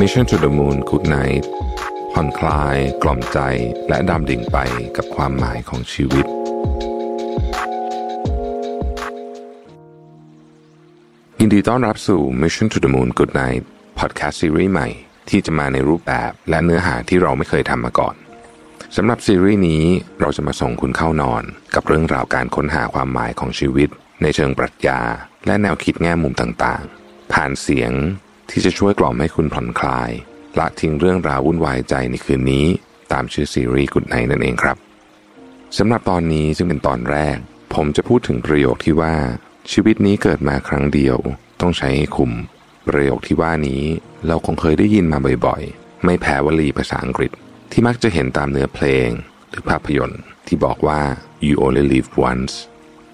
Mission to the Moon Good Night ผ่อนคลาย กล่อมใจและดำดิ่งไปกับความหมายของชีวิต ยินดีต้อนรับสู่ Mission to the Moon Good Night พอดแคสต์ซีรีส์ใหม่ที่จะมาในรูปแบบและเนื้อหาที่เราไม่เคยทำมาก่อนสำหรับซีรีส์นี้เราจะมาส่งคุณเข้านอน กับเรื่องราวการค้นหาความหมายของชีวิต ในเชิงปรัชญา และแนวคิดแง่มุมต่างๆ ผ่านเสียง ที่จะช่วยกล่อมให้คุณผ่อนคลาย ละทิ้งเรื่องราววุ่นวายใจในคืนนี้ ตามชื่อซีรีส์กุดไนนั่นเองครับสำหรับตอนนี้ซึ่งเป็นตอนแรก ผมจะพูดถึงประโยคที่ว่า ชีวิตนี้เกิดมาครั้งเดียว ต้องใช้ให้คุ้มประโยคที่ว่านี้เราคงเคยได้ยินมาบ่อยๆ ไม่แพ้วลีภาษาอังกฤษ ที่มักจะเห็นตามเนื้อเพลง หรือภาพยนตร์ ที่บอกว่า you only live once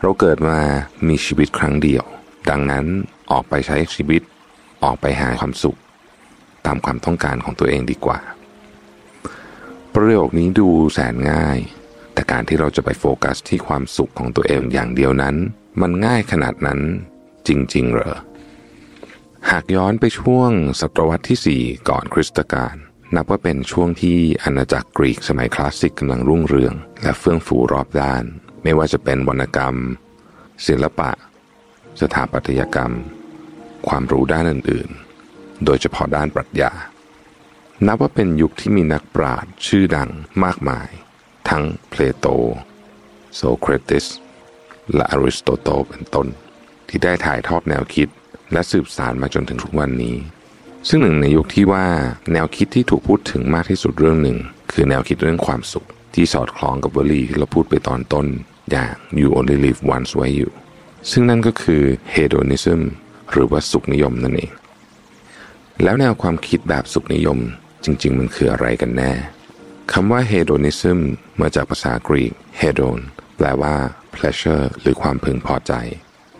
เราเกิดมามีชีวิตครั้งเดียว ดังนั้นออกไปใช้ชีวิต ออกไปหาความสุข ตามความต้องการของตัวเองดีกว่า ประโยคนี้ดูแสนง่าย แต่การที่เราจะไปโฟกัสที่ความสุขของตัวเองอย่างเดียวนั้น มันง่ายขนาดนั้นจริง ๆ เหรอ หากย้อนไปช่วงศตวรรษที่ 4 ก่อนคริสตกาลนับว่าเป็นช่วงที่อาณาจักรกรีกสมัยคลาสสิกกำลังรุ่งเรือง และเฟื่องฟูรอบด้าน ไม่ว่าจะเป็นวรรณกรรม ศิลปะ สถาปัตยกรรม ความรู้ด้านอื่นๆ โดยเฉพาะด้านปรัชญา นับว่าเป็นยุคที่มีนักปราชญ์ชื่อดังมากมาย ทั้งเพลโต โซเครติส และอริสโตเติลเป็นต้น ที่ได้ถ่ายทอดแนวคิดและสืบสานมาจนถึงทุกวันนี้ ซึ่งหนึ่งในยุคที่ว่าแนวคิดที่ถูกพูดถึงมากที่สุดเรื่องหนึ่ง คือแนวคิดเรื่องความสุข ที่สอดคล้องกับวลีที่เราพูดไปตอนต้นอย่าง you only live once ไว้อยู่ ซึ่งนั่นก็คือ hedonism หรือว่าสุขนิยมนั่นเอง แล้วแนวความคิดแบบสุขนิยมจริง ๆ มันคืออะไรกันแน่คำว่า hedonism มาจากภาษากรีก hedon แปลว่า pleasure หรือความพึงพอใจ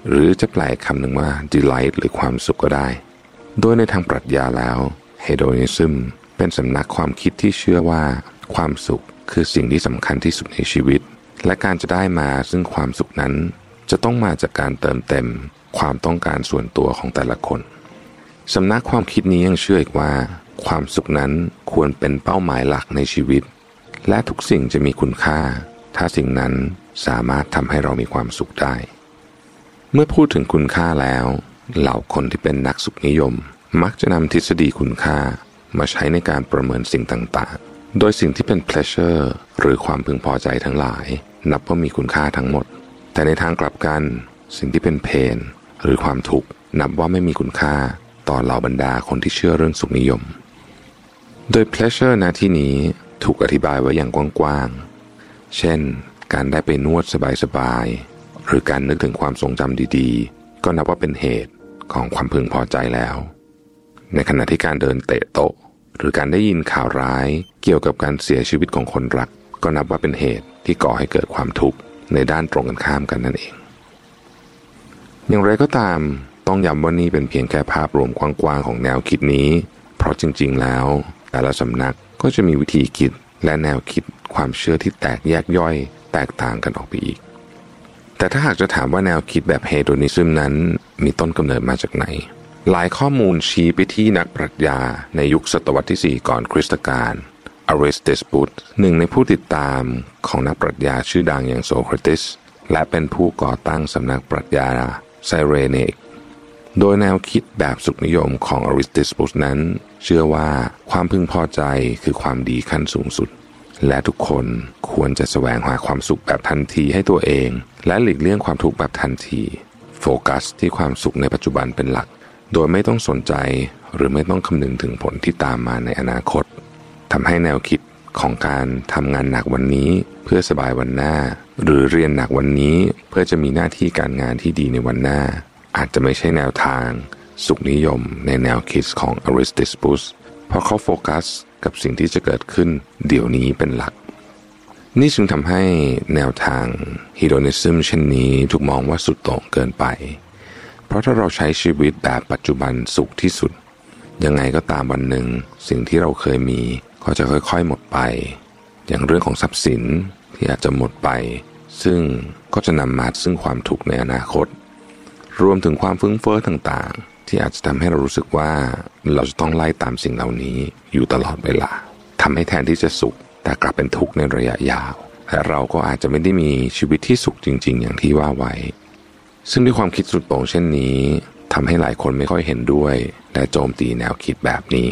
หรือจะแปลคำหนึ่งว่า delight หรือความสุขก็ได้ โดยในทางปรัชญาแล้ว hedonism เป็นสำนักความคิดที่เชื่อว่า ความสุขคือสิ่งที่สำคัญที่สุดในชีวิต และการจะได้มาซึ่งความสุขนั้น จะต้องมาจากการเติมเต็ม ความต้องการส่วนตัวของแต่ละคนสำนักความคิดนี้ยังเชื่ออีกว่า ความสุขนั้นควรเป็นเป้าหมายหลักในชีวิต และทุกสิ่งจะมีคุณค่า ถ้าสิ่งนั้นสามารถทำให้เรามีความสุขได้ เมื่อพูดถึงคุณค่าแล้ว เหล่าคนที่เป็นนักสุขนิยม มักจะนำทฤษฎีคุณค่ามาใช้ในการประเมินสิ่งต่างๆ โดยสิ่งที่เป็น pleasure หรือความพึงพอใจทั้งหลาย นับว่ามีคุณค่าทั้งหมด แต่ในทางกลับกัน สิ่งที่เป็น pain หรือความทุกข์นับว่าไม่มีคุณค่าต่อเหล่าบรรดาคนที่เชื่อเรื่องสุขนิยม โดย pleasure ณที่นี้ถูกอธิบายไว้อย่างกว้างๆ เช่น การได้ไปนวดสบายๆ หรือการนึกถึงความทรงจำดีๆ ก็นับว่าเป็นเหตุของความพึงพอใจแล้ว ในขณะที่การเดินเตะโต๊ะ หรือการได้ยินข่าวร้ายเกี่ยวกับการเสียชีวิตของคนรัก ก็นับว่าเป็นเหตุที่ก่อให้เกิดความทุกข์ในด้านตรงกันข้ามกันนั่นเอง อย่างไรก็ตามต้องย้ำว่านี่เป็นเพียงแค่ภาพรวมกว้างๆของแนวคิดนี้ เพราะจริงๆแล้ว แต่ละสำนักก็จะมีวิธีคิดและแนวคิดความเชื่อที่แตกแยกย่อย แตกต่างกันออกไปอีก แต่ถ้าหากจะถามว่าแนวคิดแบบเฮโดนิซึมนั้น มีต้นกำเนิดมาจากไหน หลายข้อมูลชี้ไปที่นักปรัชญาในยุคศตวรรษที่ 4 ก่อนคริสตกาลอริสเตสบุตหนึ่งในผู้ติดตามของนักปรัชญาชื่อดังอย่างโซเครติส และเป็นผู้ก่อตั้งสำนักปรัชญา ไซเรเนกโดยแนวคิดแบบสุขนิยมของอริสติสปุสนั้น เชื่อว่าความพึงพอใจคือความดีขั้นสูงสุด และทุกคนควรจะแสวงหาความสุขแบบทันทีให้ตัวเอง และหลีกเลี่ยงความทุกข์แบบทันที โฟกัสที่ความสุขในปัจจุบันเป็นหลัก โดยไม่ต้องสนใจหรือไม่ต้องคำนึงถึงผลที่ตามมาในอนาคตทำให้แนวคิด ของการทำงานหนักวันนี้ เพื่อสบายวันหน้า หรือเรียนหนักวันนี้เพื่อจะมีหน้าที่การงานที่ดีในวันหน้า อาจจะไม่ใช่แนวทาง สุขนิยมในแนวคิดของอริสติปปุสเพราะเขาโฟกัสกับสิ่งที่จะเกิดขึ้นเดี๋ยวนี้เป็นหลัก นี่จึงทำให้แนวทาง Hedonism เช่นนี้ถูกมองว่าสุดโต่งเกินไป เพราะถ้าเราใช้ชีวิตแบบปัจจุบันสุขที่สุด ยังไงก็ตามวันหนึ่ง สิ่งที่เราเคยมี ก็จะค่อยๆหมดไป อย่างเรื่องของทรัพย์สินที่อาจจะหมดไป ซึ่งก็จะนำมาซึ่งความทุกข์ในอนาคต รวมถึงความฟุ้งเฟ้อต่างๆ ที่อาจจะทำให้เรารู้สึกว่าเราจะต้องไล่ตามสิ่งเหล่านี้อยู่ตลอดเวลาทำให้แทนที่จะสุข แต่กลับเป็นทุกข์ในระยะยาวและเราก็อาจจะไม่ได้มีชีวิตที่สุขจริง ๆ อย่างที่ว่าไว้ ซึ่งด้วยความคิดสุดโต่งเช่นนี้ทำให้หลายคนไม่ค่อยเห็นด้วย และโจมตีแนวคิดแบบนี้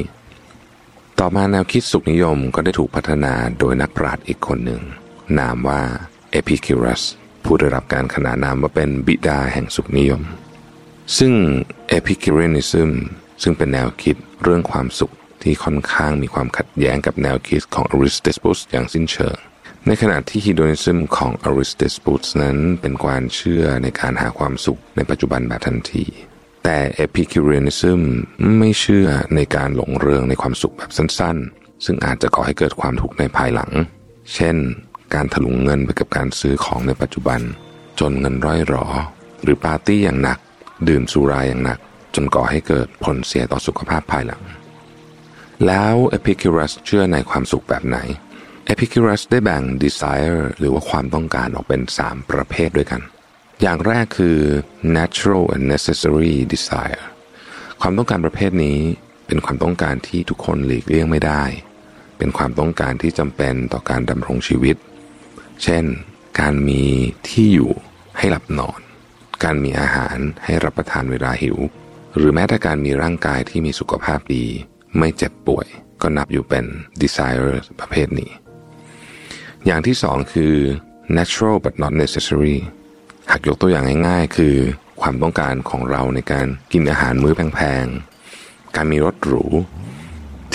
ต่อมาแนวคิดสุขนิยมก็ได้ถูกพัฒนาโดยนักปราชญ์อีกคนหนึ่ง นามว่าเอพิคิรัสผู้ได้รับการขนานนามว่าเป็นบิดาแห่งสุขนิยม ซึ่ง Epicureanism ซึ่งเป็นแนวคิดเรื่องความสุขที่ค่อนข้างมีความขัดแย้งกับแนวคิดของอริสติสปุสอย่างสิ้นเชิง ในขณะที่ Hedonism ของอริสติสปุสนั้นเป็นการเชื่อในการหาความสุขในปัจจุบันแบบทันที แต่ Epicureanism ไม่เชื่อในการหลงเริงในความสุขแบบสั้นๆ ซึ่งอาจจะก่อให้เกิดความทุกข์ในภายหลัง เช่น การถลุงเงินไปกับการซื้อของในปัจจุบัน จนเงินร่อยหรอ หรือปาร์ตี้อย่างหนัก ดื่มสุราอย่างหนัก จนก่อให้เกิดผลเสียต่อสุขภาพภายหลัง แล้วเอพิคิรัสเชื่อในความสุขแบบไหนเอพิคิรัสได้แบ่ง desire หรือว่าความต้องการออกเป็น 3 ประเภทด้วยกัน อย่างแรกคือ natural and necessary desire ความต้องการประเภทนี้เป็นความต้องการที่ทุกคนหลีกเลี่ยงไม่ได้ เป็นความต้องการที่จำเป็นต่อการดำรงชีวิต เช่น การมีที่อยู่ให้หลับนอน การมีอาหารให้รับประทานเวลาหิว หรือแม้แต่การมีร่างกายที่มีสุขภาพดี ไม่เจ็บป่วย ก็นับอยู่เป็น desire ประเภทนี้ อย่างที่สองคือ natural but not necessary หากยกตัวอย่างง่ายๆ คือความต้องการของเราในการกินอาหารมื้อแพงๆ การมีรถหรู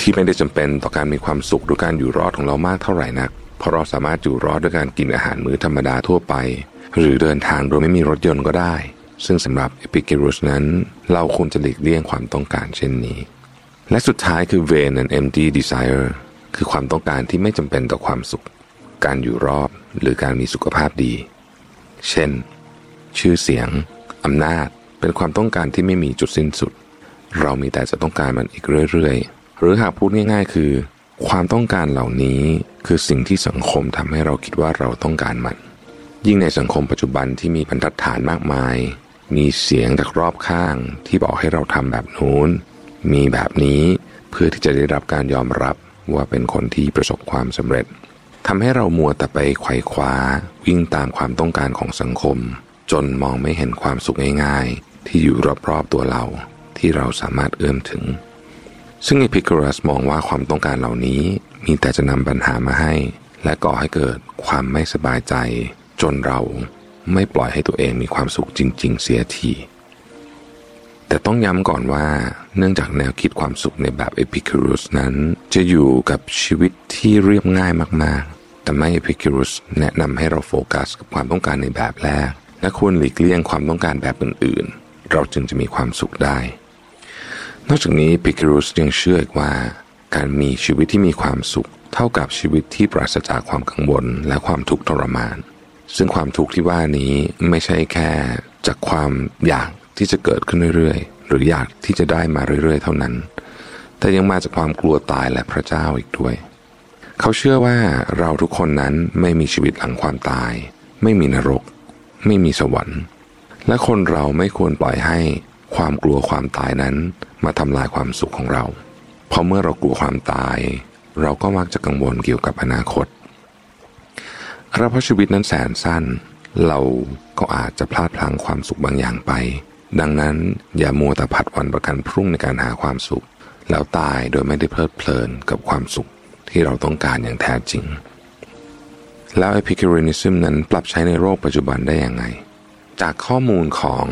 ที่ไม่ได้จำเป็นต่อการมีความสุขหรือการอยู่รอดของเรามากเท่าไหร่นัก เพราะเราสามารถอยู่รอดด้วยการกินอาหารมื้อธรรมดาทั่วไป หรือเดินทางโดยไม่มีรถยนต์ก็ได้ ซึ่งสำหรับเอพิกิรุสนั้น เราควรจะหลีกเลี่ยงความต้องการเช่นนี้ และสุดท้ายคือ vain and empty desire คือความต้องการที่ไม่จำเป็นต่อความสุข การอยู่รอดหรือการมีสุขภาพดี เช่น ชื่อเสียง อำนาจ เป็นความต้องการที่ไม่มีจุดสิ้นสุด เรามีแต่จะต้องการมันอีกเรื่อยๆ หรือหากพูดง่าย ๆ คือ ความต้องการเหล่านี้คือสิ่งที่สังคมทำให้เราคิดว่าเราต้องการมัน ยิ่งในสังคมปัจจุบันที่มีบรรทัดฐานมากมาย มีเสียงจากรอบข้างที่บอกให้เราทำแบบนู้น มีแบบนี้เพื่อที่จะได้รับการยอมรับว่าเป็นคนที่ประสบความสำเร็จทำให้เรามัวแต่ไปไขว่คว้าวิ่งตามความต้องการของสังคม จนมองไม่เห็นความสุขง่ายๆ ที่อยู่รอบๆตัวเราที่เราสามารถเอื้อมถึง ซึ่งเอพิครัสมองว่าความต้องการเหล่านี้มีแต่จะนำปัญหามาให้ และก่อให้เกิดความไม่สบายใจ จนเราไม่ปล่อยให้ตัวเองมีความสุขจริง ๆ เสียทีแต่ต้องย้ำก่อนว่าเนื่องจากแนวคิดความสุขในแบบเอพิคิรุสนั้น จะอยู่กับชีวิตที่เรียบง่ายมากๆ แต่ไม่เอพิคิรุสแนะนำให้เราโฟกัสกับความต้องการในแบบแรก และควรหลีกเลี่ยงความต้องการแบบอื่นๆ เราจึงจะมีความสุขได้ นอกจากนี้พิคิรุสยังเชื่ออีกว่า การมีชีวิตที่มีความสุข เท่ากับชีวิตที่ปราศจากความกังวลและความทุกข์ทรมาน ซึ่งความทุกข์ที่ว่านี้ไม่ใช่แค่จากความอยากที่จะเกิดขึ้นเรื่อยๆ หรืออยากที่จะได้มาเรื่อยๆ เท่านั้น แต่ยังมาจากความกลัวตายและพระเจ้าอีกด้วย เขาเชื่อว่าเราทุกคนนั้นไม่มีชีวิตหลังความตาย ไม่มีนรก ไม่มีสวรรค์ และคนเราไม่ควรปล่อยให้ความกลัวความตายนั้นมาทำลายความสุขของเรา เพราะเมื่อเรากลัวความตาย เราก็มักจะกังวลเกี่ยวกับอนาคตเราเพราะชีวิตนั้นแสนสั้น เราก็อาจจะพลาดพลั้งความสุขบางอย่างไป ดังนั้นอย่ามัวแต่ผัดวันประกันพรุ่งในการหาความสุข แล้วตายโดยไม่ได้เพลิดเพลินกับความสุขที่เราต้องการอย่างแท้จริง แล้วเอพิคิรินิซึมนั้นปรับใช้ในโลกปัจจุบันได้อย่างไง จากข้อมูลของ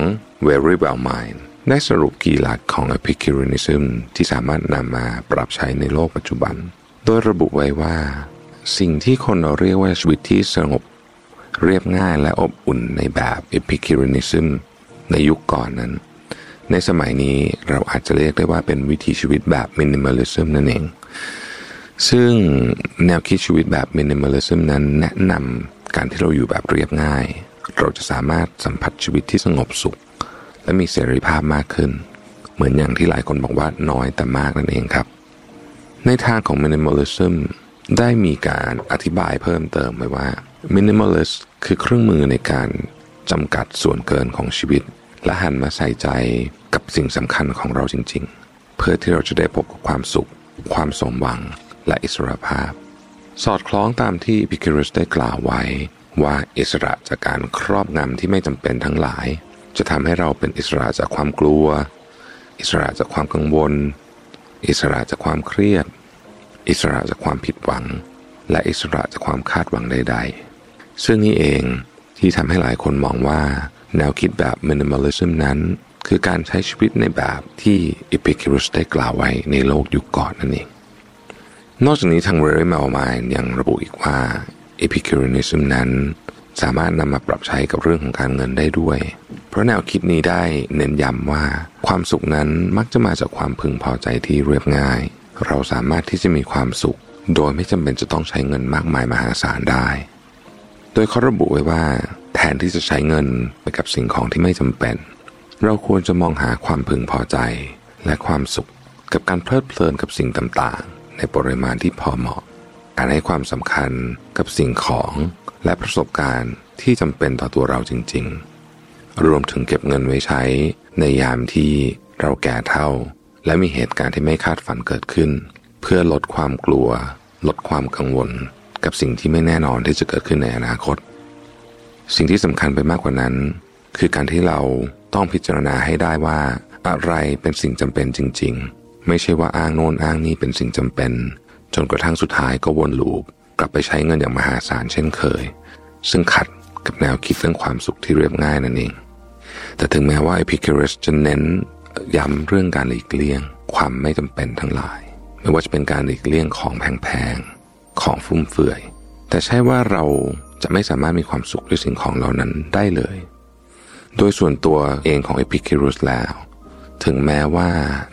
Very Well Mind ได้สรุปกี่หลักของ Epicureanism ที่สามารถนำมาปรับใช้ในโลกปัจจุบัน โดยระบุไว้ว่า สิ่งที่คนเราเรียกว่าชีวิตที่สงบ เรียบง่ายและอบอุ่นในแบบ Epicureanism ในยุคก่อนนั้น ในสมัยนี้เราอาจจะเรียกได้ว่าเป็นวิถีชีวิตแบบ Minimalism นั่นเอง ซึ่งแนวคิดชีวิตแบบ Minimalism นั้นแนะนำการที่เราอยู่แบบเรียบง่าย เราจะสามารถสัมผัสชีวิตที่สงบสุข และมีเสรีภาพมากขึ้น เหมือนอย่างที่หลายคนบอกว่าน้อยแต่มากนั่นเองครับ ในทางของ minimalism ได้มีการอธิบายเพิ่มเติมไว้ว่า minimalist คือเครื่องมือในการจำกัดส่วนเกินของชีวิต และหันมาใส่ใจกับสิ่งสำคัญของเราจริง ๆ เพื่อที่เราจะได้พบกับความสุข ความสมหวัง และอิสรภาพ สอดคล้องตามที่พิคิรุสได้กล่าวไว้ว่าอิสระจากการครอบงำที่ไม่จำเป็นทั้งหลาย จะทำให้เราเป็นอิสระจากความกลัว อิสระจากความกังวล อิสระจากความเครียด อิสระจากความผิดหวัง และอิสระจากความคาดหวังใด ๆ ซึ่งนี่เองที่ทำให้หลายคนมองว่า แนวคิดแบบ minimalism นั้น คือการใช้ชีวิตในแบบที่ Epicurus ได้กล่าวไว้ในโลกยุคก่อนนั่นเอง นอกจากนี้ทาง Ray Malmine ยังระบุอีกว่า Epicureanism นั้นสามารถนำมาปรับใช้กับเรื่องของการเงินได้ด้วย เพราะแนวคิดนี้ได้เน้นย้ำว่า ความสุขนั้นมักจะมาจากความพึงพอใจที่เรียบง่าย เราสามารถที่จะมีความสุข โดยไม่จำเป็นจะต้องใช้เงินมากมายมหาศาลได้ โดยเขาระบุไว้ว่า แทนที่จะใช้เงินไปกับสิ่งของที่ไม่จำเป็น เราควรจะมองหาความพึงพอใจ และความสุขกับการเพลิดเพลินกับสิ่งต่างๆ ในปริมาณที่พอเหมาะ การให้ความสำคัญกับสิ่งของและประสบการณ์ที่จำเป็นต่อตัวเราจริง ๆ รวมถึงเก็บเงินไว้ใช้ในยามที่เราแก่เท่า และมีเหตุการณ์ที่ไม่คาดฝันเกิดขึ้น เพื่อลดความกลัว ลดความกังวล กับสิ่งที่ไม่แน่นอนที่จะเกิดขึ้นในอนาคต สิ่งที่สำคัญไปมากกว่านั้น คือการที่เราต้องพิจารณาให้ได้ว่าอะไรเป็นสิ่งจำเป็นจริง ๆ ไม่ใช่ว่าอ้างโน้นอ้างนี่เป็นสิ่งจำเป็น จนกระทั่งสุดท้ายก็วนลูป กลับไปใช้เงินอย่างมหาศาลเช่นเคย ซึ่งขัดกับแนวคิดเรื่องความสุขที่เรียบง่ายนั่นเอง แต่ถึงแม้ว่า Epicurus จะเน้นย้ำเรื่องการหลีกเลี่ยง ความไม่จำเป็นทั้งหลาย ไม่ว่าจะเป็นการหลีกเลี่ยงของแพงๆของฟุ่มเฟือย แต่ใช่ว่าเราจะไม่สามารถมีความสุขด้วยสิ่งของเหล่านั้นได้เลย โดยส่วนตัวเองของเอพิคิรุสแล้ว ถึงแม้ว่า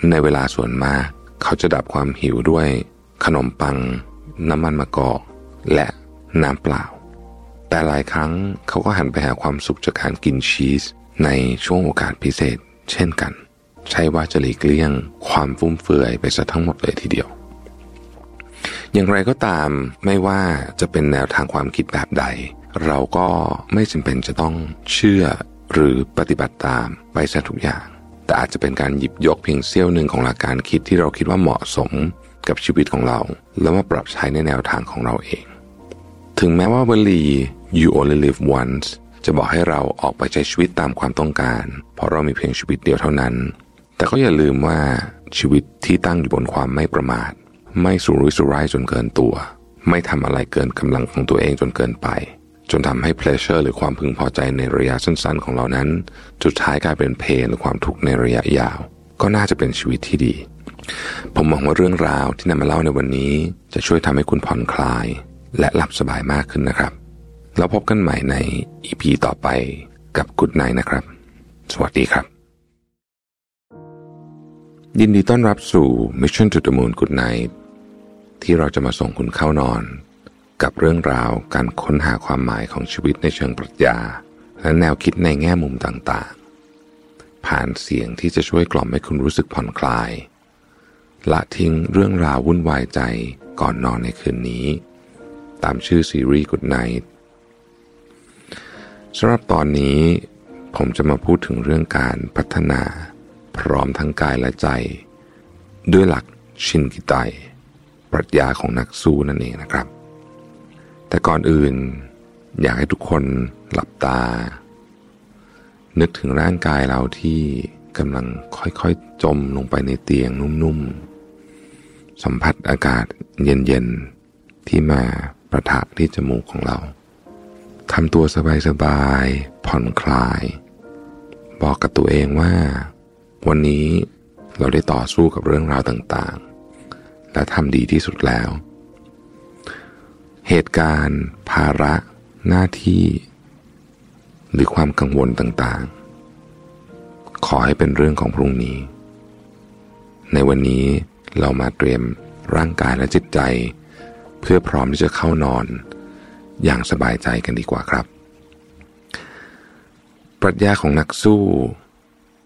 ในเวลาส่วนมาก เขาจะดับความหิวด้วยขนมปัง น้ำมันมะกอก และน้ำเปล่า แต่หลายครั้งเขาก็หันไปหาความสุขจากการกินชีส ในช่วงโอกาสพิเศษ เช่นกัน ใช่ว่าจะหลีกเลี่ยง ความฟุ่มเฟือยไปซะทั้งหมดเลยทีเดียว อย่างไรก็ตามไม่ว่าจะเป็นแนวทางความคิดแบบใด เราก็ไม่จำเป็นจะต้องเชื่อหรือปฏิบัติตามไปซะทุกอย่าง แต่อาจจะเป็นการหยิบยกเพียงเสี้ยวหนึ่งของหลักการคิดที่เราคิดว่าเหมาะสมกับชีวิตของเรา แล้วมาปรับใช้ในแนวทางของเราเอง ถึงแม้ว่าวลี you only live once จะบอกให้เราออกไปใช้ชีวิตตามความต้องการ เพราะเรามีเพียงชีวิตเดียวเท่านั้น แต่ก็อย่าลืมว่าชีวิตที่ตั้งอยู่บนความไม่ประมาท ไม่สุรุ่ยสุร่ายจนเกินตัว ไม่ทำอะไรเกินกำลังของตัวเองจนเกินไป จนทำให้ pleasure หรือความพึงพอใจในระยะสั้นๆ ของเรานั้นสุดท้ายกลายเป็นเพนหรือความทุกข์ในระยะยาว ก็น่าจะเป็นชีวิตที่ดี ผมมองว่าเรื่องราวที่นำมาเล่าในวันนี้ จะช่วยทำให้คุณผ่อนคลาย และหลับสบายมากขึ้นนะครับ แล้วพบกันใหม่ใน EP ต่อไปกับ Good Night นะครับ สวัสดีครับ ยินดีต้อนรับสู่ Mission to the Moon Good Night ที่เราจะมาส่งคุณเข้านอน กับเรื่องราวการค้นหาความหมายของชีวิตในเชิงปรัชญา และแนวคิดในแง่มุมต่างๆ ผ่านเสียงที่จะช่วยกล่อมให้คุณรู้สึกผ่อนคลาย ละทิ้งเรื่องราววุ่นวายใจก่อนนอนในคืนนี้ ตามชื่อซีรีส์ Good Night สำหรับตอนนี้ผมจะมาพูดถึงเรื่องการพัฒนา พร้อมทั้งกายและใจ ด้วยหลักชินกิไตปรัชญาของนักสู้นั่นเองนะครับ แต่ก่อนอื่น อยากให้ทุกคนหลับตา นึกถึงร่างกายเราที่กำลังค่อยๆจมลงไปในเตียงนุ่มๆ สัมผัสอากาศเย็นๆ ที่มาประทะที่จมูกของเราทำตัวสบายๆ ผ่อนคลาย บอกกับตัวเองว่า วันนี้เราได้ต่อสู้กับเรื่องราวต่างๆ และทำดีที่สุดแล้ว เหตุการณ์ ภาระ หน้าที่ หรือความกังวลต่างๆ ขอให้เป็นเรื่องของพรุ่งนี้ ในวันนี้เรามาเตรียมร่างกายและจิตใจ เพื่อพร้อมที่จะเข้านอน อย่างสบายใจกันดีกว่าครับ ปรัชญาของนักสู้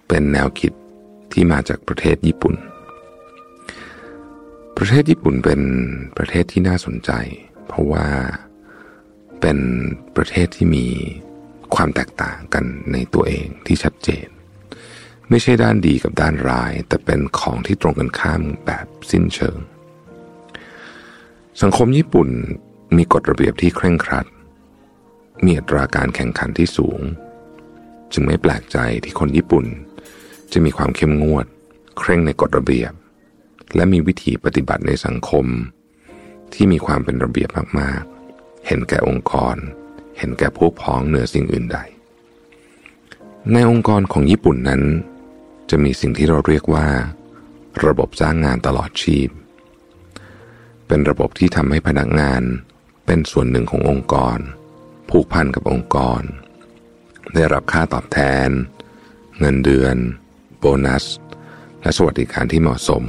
เป็นแนวคิดที่มาจากประเทศญี่ปุ่น ประเทศญี่ปุ่นเป็นประเทศที่น่าสนใจเพราะว่าเป็นประเทศที่มีความแตกต่างกันในตัวเองที่ชัดเจน ไม่ใช่ด้านดีกับด้านร้าย แต่เป็นของที่ตรงกันข้ามแบบสิ้นเชิง สังคมญี่ปุ่นมีกฎระเบียบที่เคร่งครัด มีอัตราการแข่งขันที่สูง จึงไม่แปลกใจที่คนญี่ปุ่น จะมีความเข้มงวด เคร่งในกฎระเบียบ และมีวิธีปฏิบัติในสังคม ที่มีความเป็นระเบียบมากๆ เห็นแก่องค์กร เห็นแก่พวกพ้องเหนือสิ่งอื่นใด ในองค์กรของญี่ปุ่นนั้น จะมีสิ่งที่เราเรียกว่า ระบบจ้างงานตลอดชีพ เป็นระบบที่ทำให้พนักงานเป็นส่วนหนึ่งขององค์กร ผูกพันกับองค์กร ได้รับค่าตอบแทน เงินเดือน โบนัส และสวัสดิการที่เหมาะสม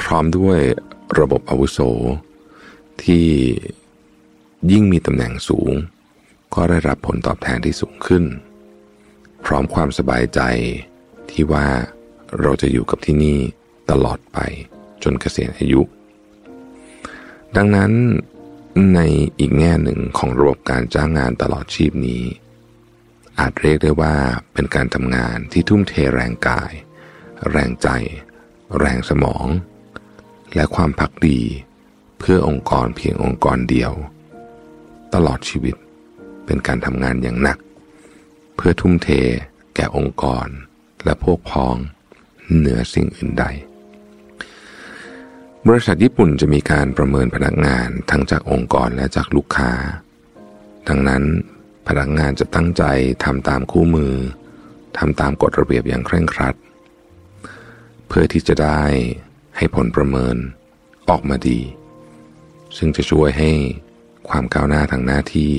พร้อมด้วยระบบอาวุโส ที่ยิ่งมีตำแหน่งสูง ก็ได้รับผลตอบแทนที่สูงขึ้น พร้อมความสบายใจที่ว่าเราจะอยู่กับที่นี่ตลอดไปจนเกษียณอายุ ดังนั้นในอีกแง่หนึ่งของระบบการจ้างงานตลอดชีพนี้ อาจเรียกได้ว่าเป็นการทำงานที่ทุ่มเทแรงกาย แรงใจ แรงสมอง และความพักดี เพื่อองค์กรเพียงองค์กรเดียว ตลอดชีวิตเป็นการทำงานอย่างหนัก เพื่อทุ่มเทแก่องค์กรและพวกพ้องเหนือสิ่งอื่นใด บริษัทญี่ปุ่นจะมีการประเมินพนักงานทั้งจากองค์กรและจากลูกค้า ดังนั้นพนักงานจะตั้งใจทำตามคู่มือทำตามกฎระเบียบอย่างเคร่งครัด เพื่อที่จะได้ให้ผลประเมินออกมาดี ซึ่งจะช่วยให้ความก้าวหน้าทางหน้าที่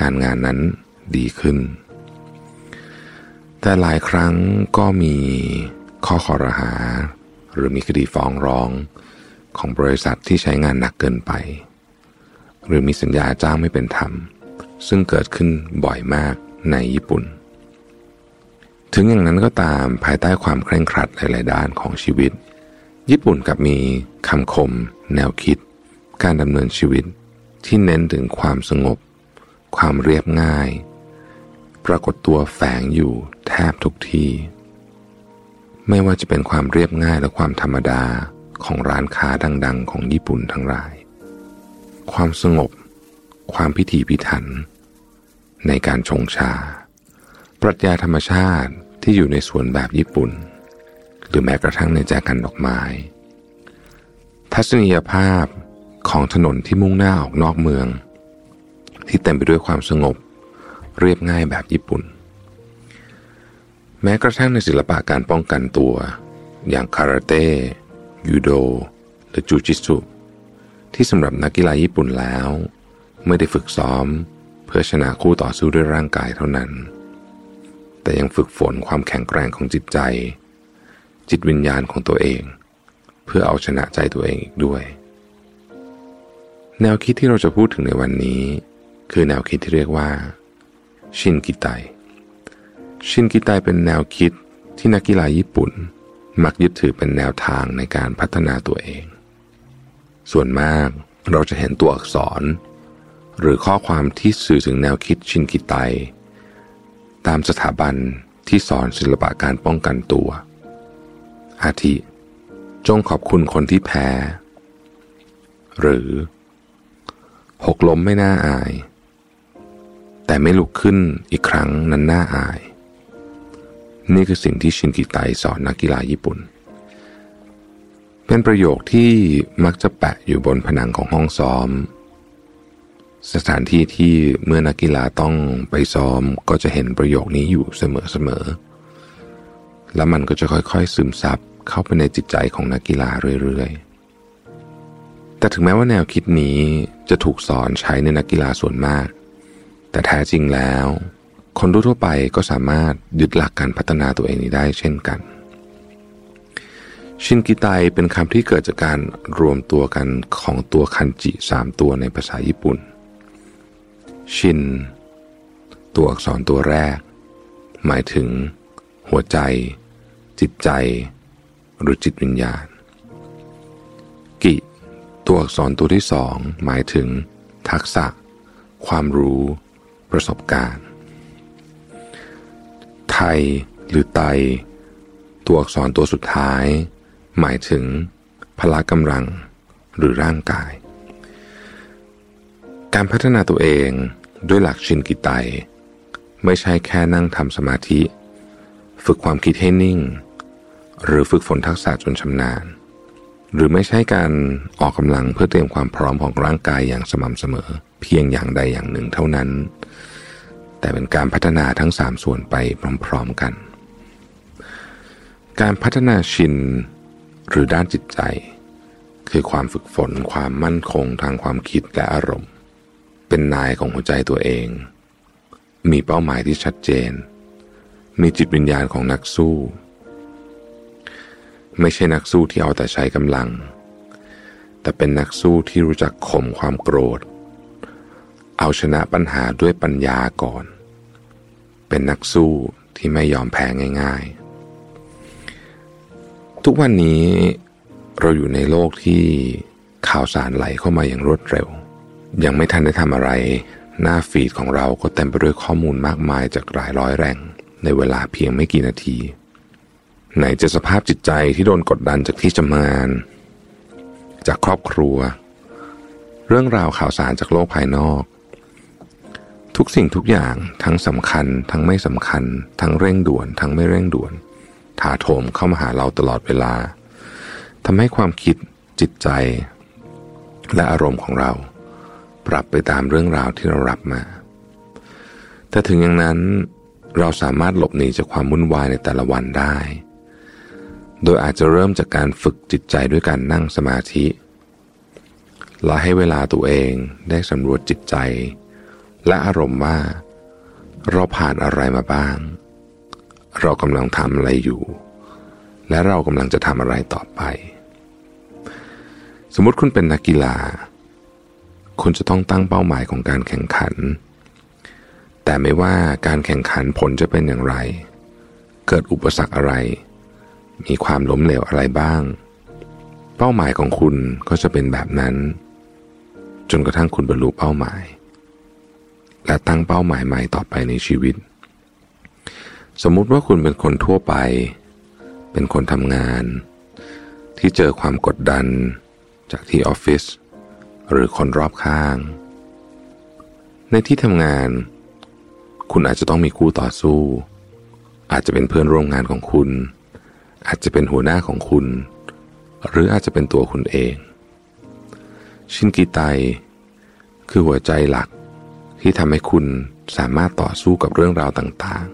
การงานนั้นดีขึ้น แต่หลายครั้งก็มีข้อขอรหา หรือมีคดีฟ้องร้องของบริษัทที่ใช้งานหนักเกินไป หรือมีสัญญาจ้างไม่เป็นธรรม ซึ่งเกิดขึ้นบ่อยมากในญี่ปุ่น ถึงอย่างนั้นก็ตามภายใต้ความเคร่งครัดหลาย ๆ ด้านของชีวิต ญี่ปุ่นกับมีคำคม แนวคิด การดำเนินชีวิตที่เน้นถึงความสงบ ความเรียบง่าย ปรากฏตัวแฝงอยู่แทบทุกที่ไม่ว่าจะเป็นความเรียบง่ายและความธรรมดาของร้านค้าดัง ๆ ของญี่ปุ่นทั้งหลาย ความสงบ ความพิถีพิถัน ในการชงชา ปรัชญาธรรมชาติที่อยู่ในสวนแบบญี่ปุ่น หรือแม้กระทั่งในแจกันดอกไม้ ทัศนียภาพ ของถนนที่มุ่งหน้าออกนอกเมือง ที่เต็มไปด้วยความสงบ เรียบง่ายแบบญี่ปุ่น แม้กระทั่งในศิลปะการป้องกันตัว อย่างคาราเต้ยูโดหรือจูจิสุที่สำหรับนักกีฬาญี่ปุ่นแล้ว ไม่ได้ฝึกซ้อม เพื่อชนะคู่ต่อสู้ด้วยร่างกายเท่านั้น แต่ยังฝึกฝนความแข็งแกร่งของจิตใจ จิตวิญญาณของตัวเอง เพื่อเอาชนะใจตัวเองอีกด้วย แนวคิดที่เราจะพูดถึงในวันนี้ คือแนวคิดที่เรียกว่า ชินกิไต ชินกิไตเป็นแนวคิดที่นักกีฬาญี่ปุ่น มักยึดถือเป็นแนวทางในการพัฒนาตัวเอง ส่วนมากเราจะเห็นตัวอักษร หรือข้อความที่สื่อถึงแนวคิดชินกิไต ตามสถาบันที่สอนศิลปะการป้องกันตัว อาทิ จงขอบคุณคนที่แพ้ หรือ หกล้มไม่น่าอาย แต่ไม่ลุกขึ้นอีกครั้งนั้นน่าอาย นี่คือสิ่งที่ชินกิไตสอนนักกีฬาญี่ปุ่น เป็นประโยคที่มักจะแปะอยู่บนผนังของห้องซ้อม สถานที่ที่เมื่อนักกีฬาต้องไปซ้อมก็จะเห็นประโยคนี้อยู่เสมอๆ แล้วมันก็จะค่อยๆซึมซับเข้าไปในจิตใจของนักกีฬาเรื่อยๆ แต่ถึงแม้ว่าแนวคิดนี้จะถูกสอนใช้ในนักกีฬาส่วนมาก แต่แท้จริงแล้ว คนทั่วไปก็สามารถยึดหลักการพัฒนาตัวเองนี้ได้เช่นกัน ชินกิไตเป็นคำที่เกิดจากการรวมตัวกันของตัวคันจิสามตัวในภาษาญี่ปุ่น ชิน ตัวอักษรตัวแรก หมายถึง หัวใจ จิตใจ หรือจิตวิญญาณ ตัวอักษรตัวที่สองหมายถึง ทักษะ ความรู้ ประสบการณ์ ไทยหรือไต ตัวอักษรตัวสุดท้าย หมายถึง พละกำลัง หรือร่างกาย การพัฒนาตัวเองด้วยหลักชินกิไต ไม่ใช่แค่นั่งทำสมาธิ ฝึกความคิดให้นิ่ง หรือฝึกฝนทักษะจนชำนาญ หรือไม่ใช่การออกกำลังเพื่อเตรียมความพร้อมของร่างกายอย่างสม่ำเสมอ เพียงอย่างใดอย่างหนึ่งเท่านั้น แต่เป็นการพัฒนาทั้งสามส่วนไปพร้อมๆกัน การพัฒนาชินหรือด้านจิตใจ คือความฝึกฝนความมั่นคงทางความคิดและอารมณ์ เป็นนายของหัวใจตัวเอง มีเป้าหมายที่ชัดเจน มีจิตวิญญาณของนักสู้ ไม่ใช่นักสู้ที่เอาแต่ใช้กำลัง แต่เป็นนักสู้ที่รู้จักข่มความโกรธ เอาชนะปัญหาด้วยปัญญาก่อน เป็นนักสู้ที่ไม่ยอมแพ้ง่ายๆ ทุกวันนี้เราอยู่ในโลกที่ข่าวสารไหลเข้ามาอย่างรวดเร็ว ยังไม่ทันได้ทำอะไร หน้าฟีดของเราก็เต็มไปด้วยข้อมูลมากมายจากหลายร้อยแหล่งในเวลาเพียงไม่กี่นาที ไหนจะสภาพจิตใจที่โดนกดดันจากที่ทำงาน จากครอบครัว เรื่องราวข่าวสารจากโลกภายนอก ทุกสิ่งทุกอย่างทั้งสำคัญ ทั้งไม่สำคัญ ทั้งเร่งด่วน ทั้งไม่เร่งด่วน ถาโถมเข้ามาหาเราตลอดเวลาทำให้ความคิดจิตใจ และอารมณ์ของเรา ปรับไปตามเรื่องราวที่เรารับมา แต่ถึงอย่างนั้นเราสามารถหลบหนีจากความวุ่นวายในแต่ละวันได้ โดยอาจจะเริ่มจากการฝึกจิตใจด้วยการนั่งสมาธิ และให้เวลาตัวเองได้สำรวจจิตใจ และอารมณ์ว่า เราผ่านอะไรมาบ้าง เรากำลังทำอะไรอยู่ และเรากำลังจะทำอะไรต่อไป สมมติคุณเป็นนักกีฬา คุณจะต้องตั้งเป้าหมายของการแข่งขัน แต่ไม่ว่าการแข่งขันผลจะเป็นอย่างไร เกิดอุปสรรคอะไร มีความล้มเหลวอะไรบ้าง เป้าหมายของคุณก็จะเป็นแบบนั้น จนกระทั่งคุณบรรลุเป้าหมาย และตั้งเป้าหมายใหม่ต่อไปในชีวิต สมมุติว่าคุณเป็นคนทั่วไป เป็นคนทำงาน ที่เจอความกดดันจากที่ออฟฟิศหรือคนรอบข้าง ในที่ทำงาน คุณอาจจะต้องมีคู่ต่อสู้ อาจจะเป็นเพื่อนร่วมงานของคุณ อาจจะเป็นหัวหน้าของคุณ หรืออาจจะเป็นตัวคุณเอง ชินกิไต คือหัวใจหลักที่ทำให้คุณสามารถต่อสู้กับเรื่องราวต่าง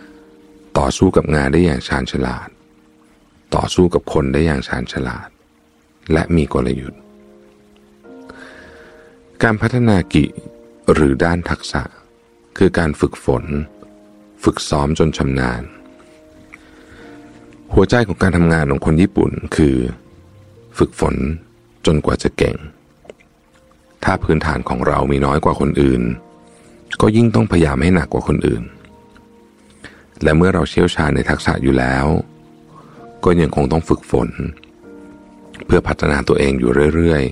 ๆ ต่อสู้กับงานได้อย่างชาญฉลาด ต่อสู้กับคนได้อย่างชาญฉลาด และมีกลยุทธ์ การพัฒนากิหรือด้านทักษะ คือการฝึกฝน ฝึกซ้อมจนชำนาญ หัวใจของการทำงานของคนญี่ปุ่นคือฝึกฝนจนกว่าจะเก่ง ถ้าพื้นฐานของเรามีน้อยกว่าคนอื่น ก็ยิ่งต้องพยายามให้หนักกว่าคนอื่น และเมื่อเราเชี่ยวชาญในทักษะอยู่แล้ว ก็ยังคงต้องฝึกฝน เพื่อพัฒนาตัวเองอยู่เรื่อย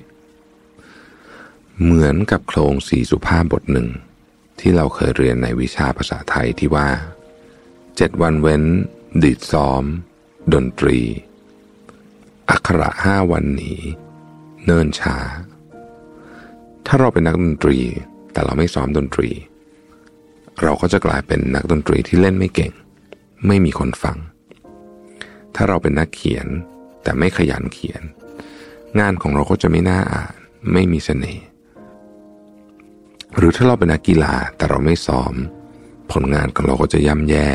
ๆ เหมือนกับโครงสีสุภาพบทหนึ่ง ที่เราเคยเรียนในวิชาภาษาไทยที่ว่าเจ็ดวันเว้นดีดซ้อม ดนตรี อักขระห้าวันหนีเนิ่นช้า ถ้าเราเป็นนักดนตรีแต่เราไม่ซ้อมดนตรี เราก็จะกลายเป็นนักดนตรีที่เล่นไม่เก่ง ไม่มีคนฟัง ถ้าเราเป็นนักเขียนแต่ไม่ขยันเขียน งานของเราก็จะไม่น่าอ่าน ไม่มีเสน่ห์หรือถ้าเราเป็นนักกีฬาแต่เราไม่ซ้อม ผลงานของเราก็จะย่ำแย่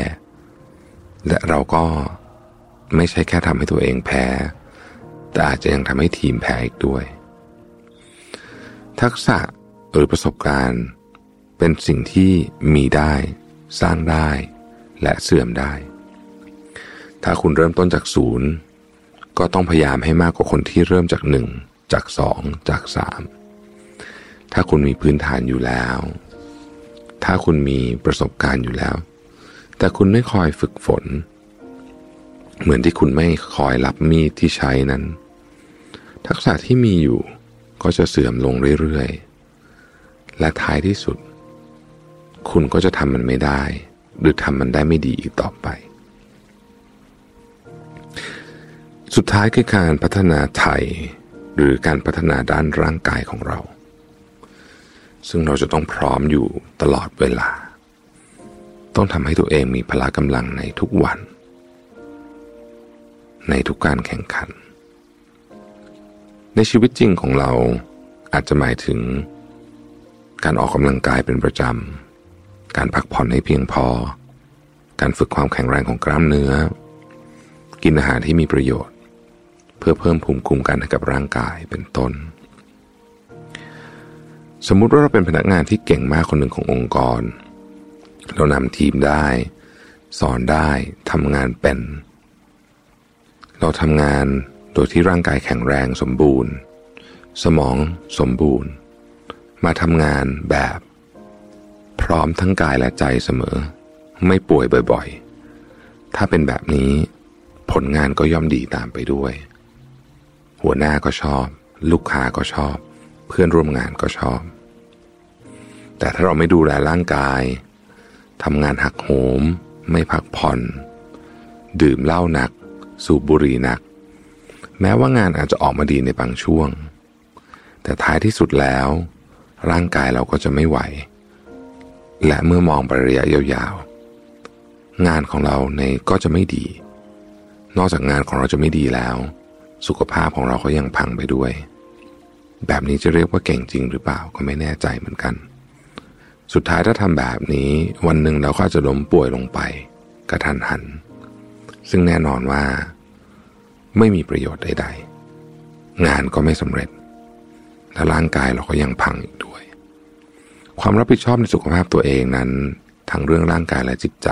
และเราก็ ไม่ใช่แค่ทำให้ตัวเองแพ้ แต่อาจจะยังทำให้ทีมแพ้อีกด้วย ทักษะหรือประสบการณ์ เป็นสิ่งที่มีได้ สร้างได้ และเสื่อมได้ ถ้าคุณเริ่มต้นจากศูนย์ก็ต้องพยายามให้มากกว่าคนที่เริ่มจากหนึ่งจากสองจากสามถ้าคุณมีพื้นฐานอยู่แล้ว ถ้าคุณมีประสบการณ์อยู่แล้ว แต่คุณไม่คอยฝึกฝน เหมือนที่คุณไม่คอยรับมีดที่ใช้นั้น ทักษะที่มีอยู่ก็จะเสื่อมลงเรื่อยๆ และท้ายที่สุด คุณก็จะทำมันไม่ได้ หรือทำมันได้ไม่ดีอีกต่อไป สุดท้ายคือการพัฒนาไทย หรือการพัฒนาด้านร่างกายของเรา ซึ่งเราจะต้องพร้อมอยู่ตลอดเวลา ต้องทำให้ตัวเองมีพละกำลังในทุกวัน ในทุกการแข่งขัน ในชีวิตจริงของเราอาจจะหมายถึง การออกกำลังกายเป็นประจำ การพักผ่อนให้เพียงพอ การฝึกความแข็งแรงของกล้ามเนื้อ กินอาหารที่มีประโยชน์ เพื่อเพิ่มภูมิคุ้มกันให้กับร่างกายเป็นต้น สมมุติว่าเราเป็นพนักงานที่เก่งมากคนหนึ่งขององค์กร เรานำทีมได้ สอนได้ทำงานเป็น เราทำงานโดยที่ร่างกายแข็งแรงสมบูรณ์ สมองสมบูรณ์ มาทำงานแบบ พร้อมทั้งกายและใจเสมอ ไม่ป่วยบ่อยๆ ถ้าเป็นแบบนี้ผลงานก็ย่อมดีตามไปด้วย หัวหน้าก็ชอบ ลูกค้าก็ชอบ เพื่อนร่วมงานก็ชอบ แต่ถ้าเราไม่ดูแลร่างกายทำงานหักโหม ไม่พักผ่อน ดื่มเหล้าหนัก สูบบุหรี่นัก แม้ว่างานอาจจะออกมาดีในบางช่วง แต่ท้ายที่สุดแล้ว ร่างกายเราก็จะไม่ไหว และเมื่อมองไประยะยาวๆ งานของเราในก็จะไม่ดี นอกจากงานของเราจะไม่ดีแล้ว สุขภาพของเราก็ยังพังไปด้วย แบบนี้จะเรียกว่าเก่งจริงหรือเปล่าก็ไม่แน่ใจเหมือนกัน สุดท้ายถ้าทำแบบนี้วันหนึ่งเราก็จะล้มป่วยลงไปกระทันหัน ซึ่งแน่นอนว่า ไม่มีประโยชน์ใดๆ งานก็ไม่สำเร็จ และร่างกายเราก็ยังพังอีกด้วย ความรับผิดชอบในสุขภาพตัวเองนั้นทั้งเรื่องร่างกายและจิตใจ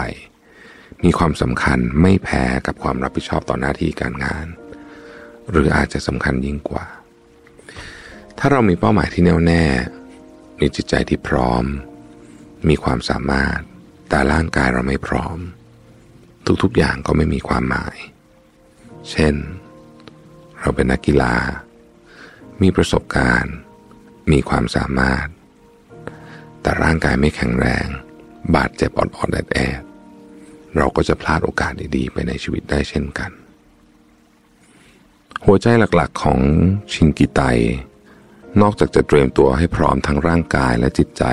มีความสำคัญไม่แพ้กับความรับผิดชอบต่อหน้าที่การงาน หรืออาจจะสำคัญยิ่งกว่า ถ้าเรามีเป้าหมายที่แน่วแน่มีจิตใจที่พร้อม มีความสามารถ แต่ร่างกายเราไม่พร้อม ทุกๆอย่างก็ไม่มีความหมาย เช่น เราเป็นนักกีฬา มีประสบการณ์ มีความสามารถ แต่ร่างกายไม่แข็งแรง บาดเจ็บอ่อนๆแอดๆเราก็จะพลาดโอกาสดีๆ ไปในชีวิตได้เช่นกัน หัวใจหลักๆของชินกิไต นอกจากจะเตรียมตัวให้พร้อมทั้งร่างกายและจิตใจ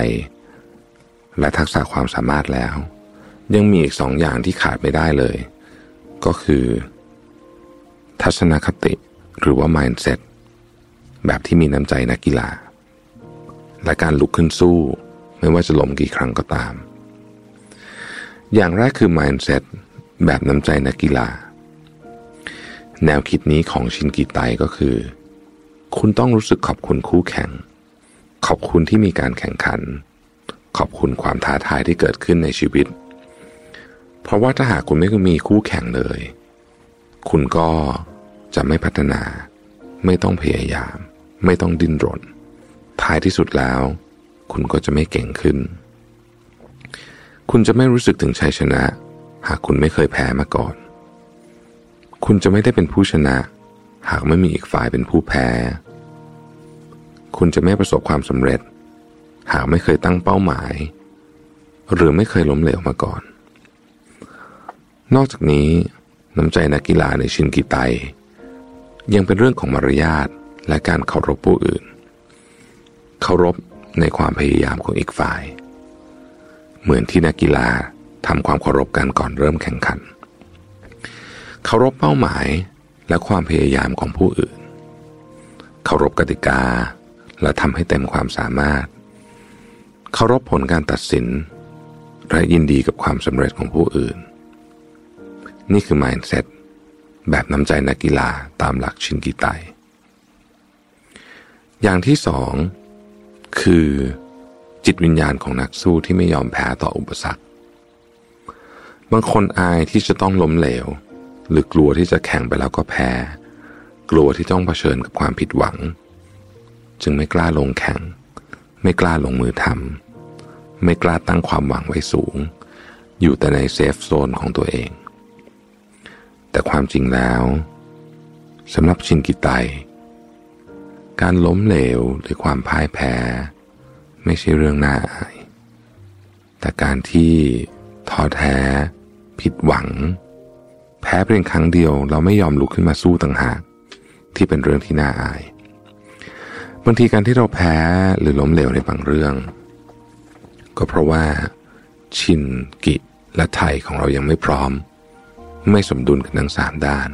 และทักษะความสามารถแล้ว ยังมีอีกสองอย่างที่ขาดไม่ได้เลย ก็คือ ทัศนคติหรือว่า mindset แบบที่มีน้ำใจนักกีฬา และการลุกขึ้นสู้ ไม่ว่าจะล้มกี่ครั้งก็ตาม อย่างแรกคือ mindset แบบน้ำใจนักกีฬา แนวคิดนี้ของชินกิไตก็คือ คุณต้องรู้สึกขอบคุณคู่แข่ง ขอบคุณที่มีการแข่งขัน ขอบคุณความท้าทายที่เกิดขึ้นในชีวิต เพราะว่าถ้าหากคุณไม่มีคู่แข่งเลย คุณก็จะไม่พัฒนา ไม่ต้องพยายาม ไม่ต้องดิ้นรน ท้ายที่สุดแล้ว คุณก็จะไม่เก่งขึ้น คุณจะไม่รู้สึกถึงชัยชนะ หากคุณไม่เคยแพ้มาก่อน คุณจะไม่ได้เป็นผู้ชนะ หากไม่มีอีกฝ่ายเป็นผู้แพ้ คุณจะไม่ประสบความสำเร็จ หากไม่เคยตั้งเป้าหมาย หรือไม่เคยล้มเหลวมาก่อน นอกจากนี้น้ำใจนักกีฬาในชินกิไต ยังเป็นเรื่องของมารยาทและการเคารพผู้อื่น เคารพในความพยายามของอีกฝ่าย เหมือนที่นักกีฬาทำความเคารพกันก่อนเริ่มแข่งขัน เคารพเป้าหมายและความพยายามของผู้อื่น เคารพกติกาและทำให้เต็มความสามารถ เคารพผลการตัดสิน และยินดีกับความสำเร็จของผู้อื่น นี่คือ mindset แบบนำใจนักกีฬาตามหลักชินกิไต อย่างที่สองคือจิตวิญญาณของนักสู้ที่ไม่ยอมแพ้ต่ออุปสรรค บางคนอายที่จะต้องล้มเหลว หรือกลัวที่จะแข่งไปแล้วก็แพ้ กลัวที่ต้องเผชิญกับความผิดหวัง จึงไม่กล้าลงแข่ง ไม่กล้าลงมือทำไม่กล้าตั้งความหวังไว้สูง อยู่แต่ใน safe zone ของตัวเอง แต่ความจริงแล้วสำหรับชินกิไต การล้มเหลวหรือความพ่ายแพ้ ไม่ใช่เรื่องน่าอาย แต่การที่ท้อแท้ ผิดหวัง แพ้เพียงครั้งเดียวเราไม่ยอมลุกขึ้นมาสู้ต่างหาก ที่เป็นเรื่องที่น่าอาย บางทีการที่เราแพ้หรือล้มเหลวในบางเรื่อง ก็เพราะว่า ชินกิและไทยของเรายังไม่พร้อม ไม่สมดุลกันทั้งสามด้าน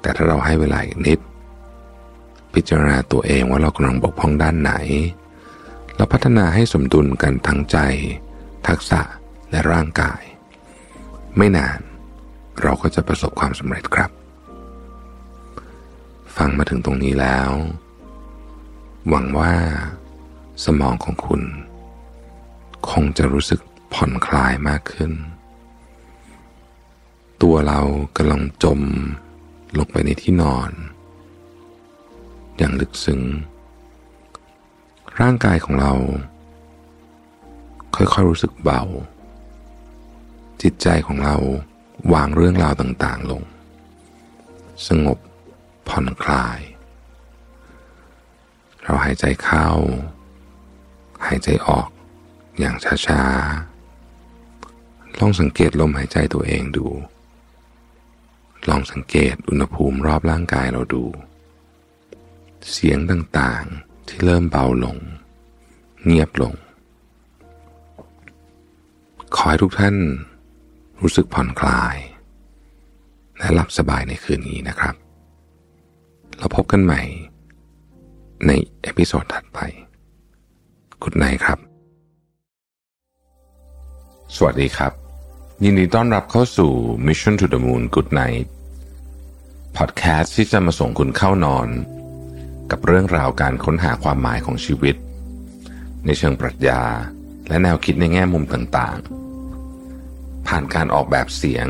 แต่ถ้าเราให้เวลาอีกนิด พิจารณาตัวเองว่าเรากำลังบกพร่องด้านไหน แล้วพัฒนาให้สมดุลกันทั้งใจ ทักษะและร่างกาย ไม่นานเราก็จะประสบความสำเร็จครับ ฟังมาถึงตรงนี้แล้ว หวังว่า สมองของคุณ คงจะรู้สึกผ่อนคลายมากขึ้น ตัวเรากำลังจมลงไปในที่นอน อย่างลึกซึ้ง ร่างกายของเรา ค่อยๆรู้สึกเบา จิตใจของเราวางเรื่องราวต่างๆลง สงบผ่อนคลาย เราหายใจเข้า หายใจออกอย่างช้าๆลองสังเกตลมหายใจตัวเองดู ลองสังเกตอุณหภูมิรอบร่างกายเราดู เสียงต่างๆที่เริ่มเบาลง เงียบลง ขอให้ทุกท่านรู้สึกผ่อนคลาย และหลับสบายในคืนนี้นะครับ เราพบกันใหม่ ใน episode ถัดไป good night ครับ สวัสดีครับ ยินดีต้อนรับเข้าสู่ Mission to the Moon Good Night พอดแคสต์ที่จะมาส่งคุณเข้านอน กับเรื่องราวการค้นหาความหมายของชีวิต ในเชิงปรัชญา และแนวคิดในแง่มุมต่างๆ ผ่านการออกแบบเสียง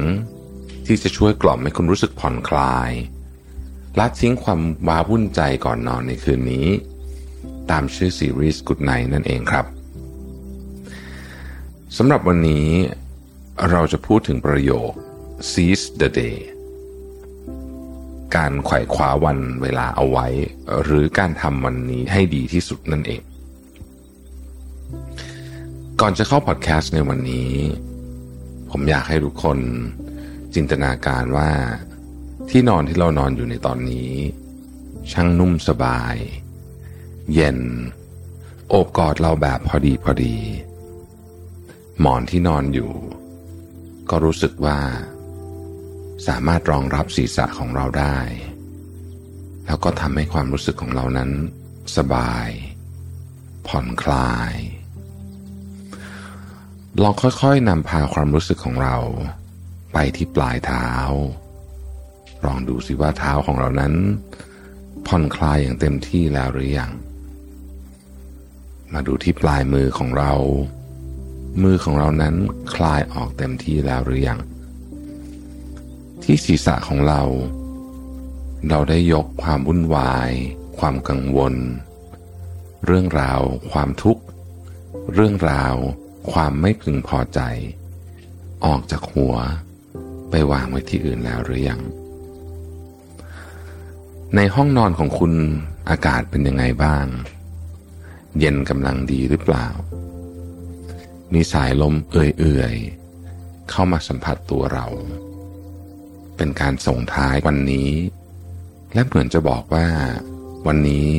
ที่จะช่วยกล่อมให้คุณรู้สึกผ่อนคลายละทิ้งความว้าวุ่นใจก่อนนอนในคืนนี้ ตามชื่อซีรีส์ Good Night นั่นเองครับสำหรับวันนี้เราจะพูดถึงประโยค seize the day การไขว่คว้าวันเวลาเอาไว้ หรือการทำวันนี้ให้ดีที่สุดนั่นเอง ก่อนจะเข้าพอดแคสต์ในวันนี้ ผมอยากให้ทุกคนจินตนาการว่าที่นอนที่เรานอนอยู่ในตอนนี้ ช่างนุ่มสบาย เย็น โอบกอดเราแบบพอดีพอดี หมอนที่นอนอยู่ ก็รู้สึกว่า สามารถรองรับศีรษะของเราได้ แล้วก็ทำให้ความรู้สึกของเรานั้น สบาย ผ่อนคลาย ลองค่อยๆนำพาความรู้สึกของเรา ไปที่ปลายเท้า ลองดูสิว่าเท้าของเรานั้น ผ่อนคลายอย่างเต็มที่แล้วหรือยัง มาดูที่ปลายมือของเรา มือของเรานั้นคลายออกเต็มที่แล้วหรือยัง ที่ศีรษะของเรา เราได้ยกความวุ่นวาย ความกังวล เรื่องราว ความทุกข์ เรื่องราว ความไม่พึงพอใจ ออกจากหัว ไปวางไว้ที่อื่นแล้วหรือยัง ในห้องนอนของคุณอากาศเป็นยังไงบ้าง เย็นกำลังดีหรือเปล่า มีสายลมเอื่อยๆเข้ามาสัมผัสตัวเรา เป็นการส่งท้ายวันนี้ และเหมือนจะบอกว่า วันนี้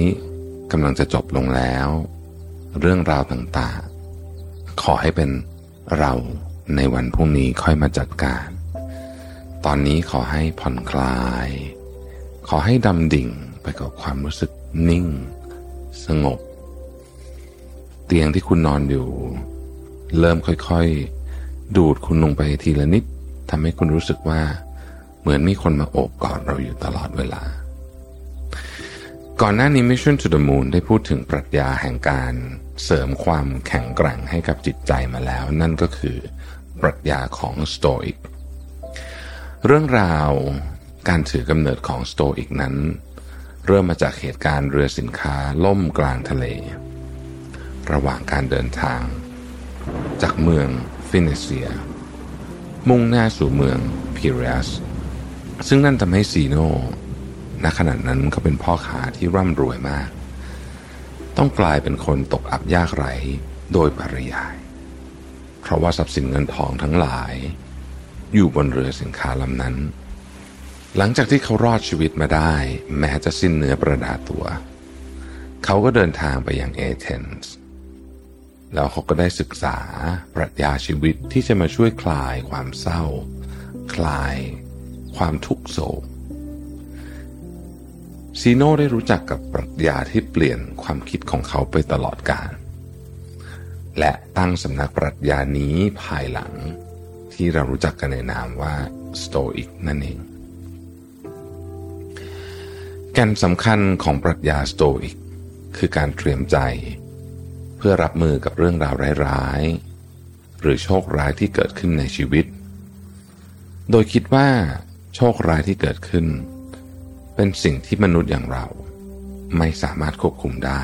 กำลังจะจบลงแล้ว เรื่องราวต่างขอให้เป็นเราในวันพรุ่งนี้ค่อยมาจัดการ ตอนนี้ขอให้ผ่อนคลาย ขอให้ดำดิ่งไปกับความรู้สึกนิ่ง สงบ เตียงที่คุณนอนอยู่ เริ่มค่อยๆ ดูดคุณลงไปทีละนิดทำให้คุณรู้สึกว่า เหมือนมีคนมาโอบกอดเราอยู่ตลอดเวลา ก่อนหน้านี้ Mission to the Moon ได้พูดถึงปรัชญาแห่งการเสริมความแข็งแกร่งให้กับจิตใจมาแล้ว นั่นก็คือปรัชญาของสโตอิกเรื่องราวการถือกำเนิดของสโตอิกนั้น เริ่มมาจากเหตุการณ์เรือสินค้าล่มกลางทะเล ระหว่างการเดินทาง จากเมืองฟินิเซีย มุ่งหน้าสู่เมืองพิเรส ซึ่งนั่นทำให้ซีโนณขณะนั้นเขาเป็นพ่อค้าที่ร่ำรวยมาก ต้องกลายเป็นคนตกอับยากไร้โดยปริยาย เพราะว่าทรัพย์สินเงินทองทั้งหลาย อยู่บนเรือสินค้าลำนั้น หลังจากที่เขารอดชีวิตมาได้ แม้จะสิ้นเนื้อประดาตัว เขาก็เดินทางไปยังเอเธนส์แล้วเขาก็ได้ศึกษาปรัชญาชีวิตที่จะมาช่วยคลายความเศร้า คลาย ความทุกโศกซีโน่ได้รู้จักกับปรัชญาที่เปลี่ยนความคิดของเขาไปตลอดกาลและตั้งสำนักปรัชญานี้ภายหลังที่เรารู้จักกันในนามว่าสโตอิกนั่นเองแก่นสำคัญของปรัชญาสโตอิกคือการเตรียมใจ เพื่อรับมือกับเรื่องราวร้ายๆหรือโชคร้ายที่เกิดขึ้นในชีวิต โดยคิดว่า โชคร้ายที่เกิดขึ้น เป็นสิ่งที่มนุษย์อย่างเราไม่สามารถควบคุมได้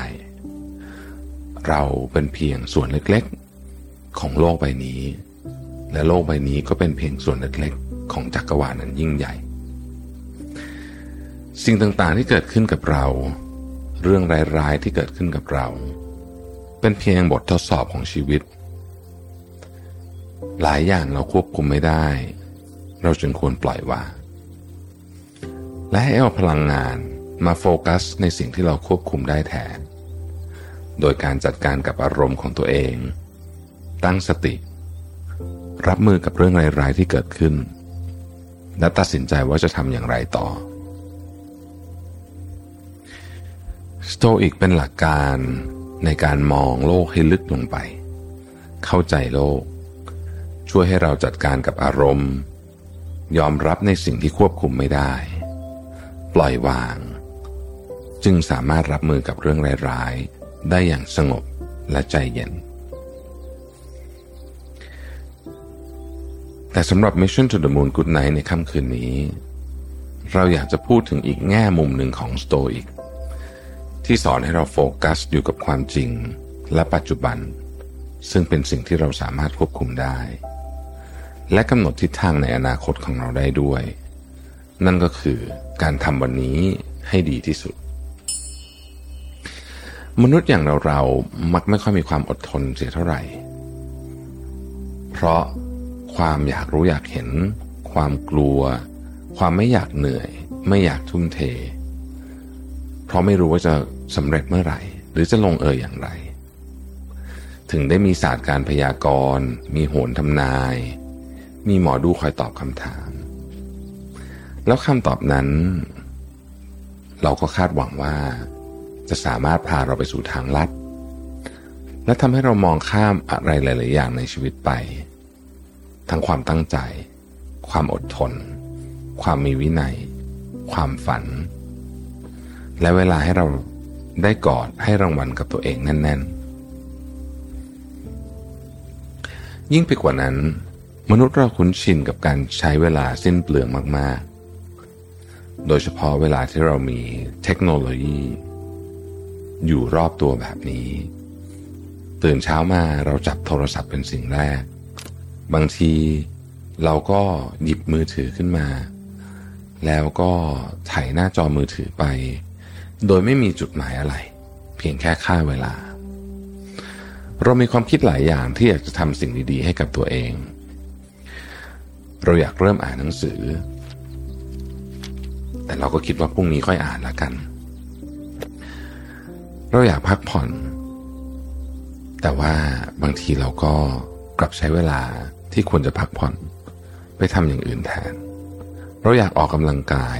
เราเป็นเพียงส่วนเล็กๆ ของโลกใบนี้ และโลกใบนี้ก็เป็นเพียงส่วนเล็กๆ ของจักรวาลนั้นยิ่งใหญ่ สิ่งต่างๆที่เกิดขึ้นกับเรา เรื่องร้ายๆที่เกิดขึ้นกับเรา เป็นเพียงบททดสอบของชีวิต หลายอย่างเราควบคุมไม่ได้ เราจึงควรปล่อยวาง และให้เอาพลังงานมาโฟกัสในสิ่งที่เราควบคุมได้แทน โดยการจัดการกับอารมณ์ของตัวเอง ตั้งสติ รับมือกับเรื่องร้ายๆที่เกิดขึ้น และตัดสินใจว่าจะทำอย่างไรต่อสโตอิกเป็นหลักการในการมองโลกให้ลึกลงไป เข้าใจโลก ช่วยให้เราจัดการกับอารมณ์ ยอมรับในสิ่งที่ควบคุมไม่ได้ ปล่อยวาง จึงสามารถรับมือกับเรื่องร้ายๆ ได้อย่างสงบและใจเย็น แต่สำหรับ Mission to the Moon Good Night ในค่ำคืนนี้ เราอยากจะพูดถึงอีกแง่มุมหนึ่งของ Stoic ที่สอนให้เราโฟกัสอยู่กับความจริงและปัจจุบัน ซึ่งเป็นสิ่งที่เราสามารถควบคุมได้ และกำหนดทิศทางในอนาคตของเราได้ด้วย นั่นก็คือการทำวันนี้ให้ดีที่สุด มนุษย์อย่างเราเรามักไม่ค่อยมีความอดทนเสียเท่าไหร่ เพราะความอยากรู้อยากเห็น ความกลัว ความไม่อยากเหนื่อย ไม่อยากทุ่มเท เพราะไม่รู้ว่าจะสำเร็จเมื่อไหร่ หรือจะลงเอยอย่างไร ถึงได้มีศาสตร์การพยากรณ์ มีโหนทำนาย มีหมอดูคอยตอบคำถาม แล้วคำตอบนั้น เราก็คาดหวังว่า จะสามารถพาเราไปสู่ทางลัด และทำให้เรามองข้ามอะไรหลาย ๆ อย่างในชีวิตไป ทั้งความตั้งใจ ความอดทน ความมีวินัย ความฝัน และเวลาให้เราได้กอดให้รางวัลกับตัวเองแน่น ๆ ยิ่งไปกว่านั้น มนุษย์เราคุ้นชินกับการใช้เวลาสิ้นเปลืองมาก ๆ โดยเฉพาะเวลาที่เรามีเทคโนโลยี อยู่รอบตัวแบบนี้ ตื่นเช้ามาเราจับโทรศัพท์เป็นสิ่งแรก บางทีเราก็หยิบมือถือขึ้นมา แล้วก็ถ่ายหน้าจอมือถือไป โดยไม่มีจุดหมายอะไร เพียงแค่ค่าเวลา เรามีความคิดหลายอย่างที่อยากจะทำสิ่งดีๆ ให้กับตัวเอง เราอยากเริ่มอ่านหนังสือ แต่เราก็คิดว่าพรุ่งนี้ค่อยอ่านละกัน เราอยากพักผ่อน แต่ว่าบางทีเราก็กลับใช้เวลาที่ควรจะพักผ่อน ไปทำอย่างอื่นแทน เราอยากออกกำลังกาย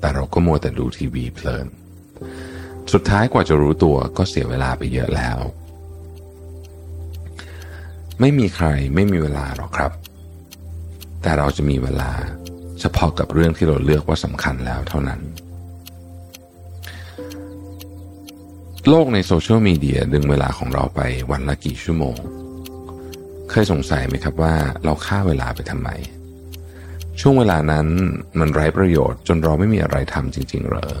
แต่เราก็มัวแต่ดูทีวีเพลิน สุดท้ายกว่าจะรู้ตัวก็เสียเวลาไปเยอะแล้ว ไม่มีใครไม่มีเวลาหรอกครับ แต่เราจะมีเวลา เฉพาะกับเรื่องที่เราเลือกว่าสำคัญแล้วเท่านั้น โลกในโซเชียลมีเดียดึงเวลาของเราไปวันละกี่ชั่วโมง เคยสงสัยไหมครับว่าเราฆ่าเวลาไปทำไม ช่วงเวลานั้นมันไร้ประโยชน์จนเราไม่มีอะไรทำจริง ๆ เหรอ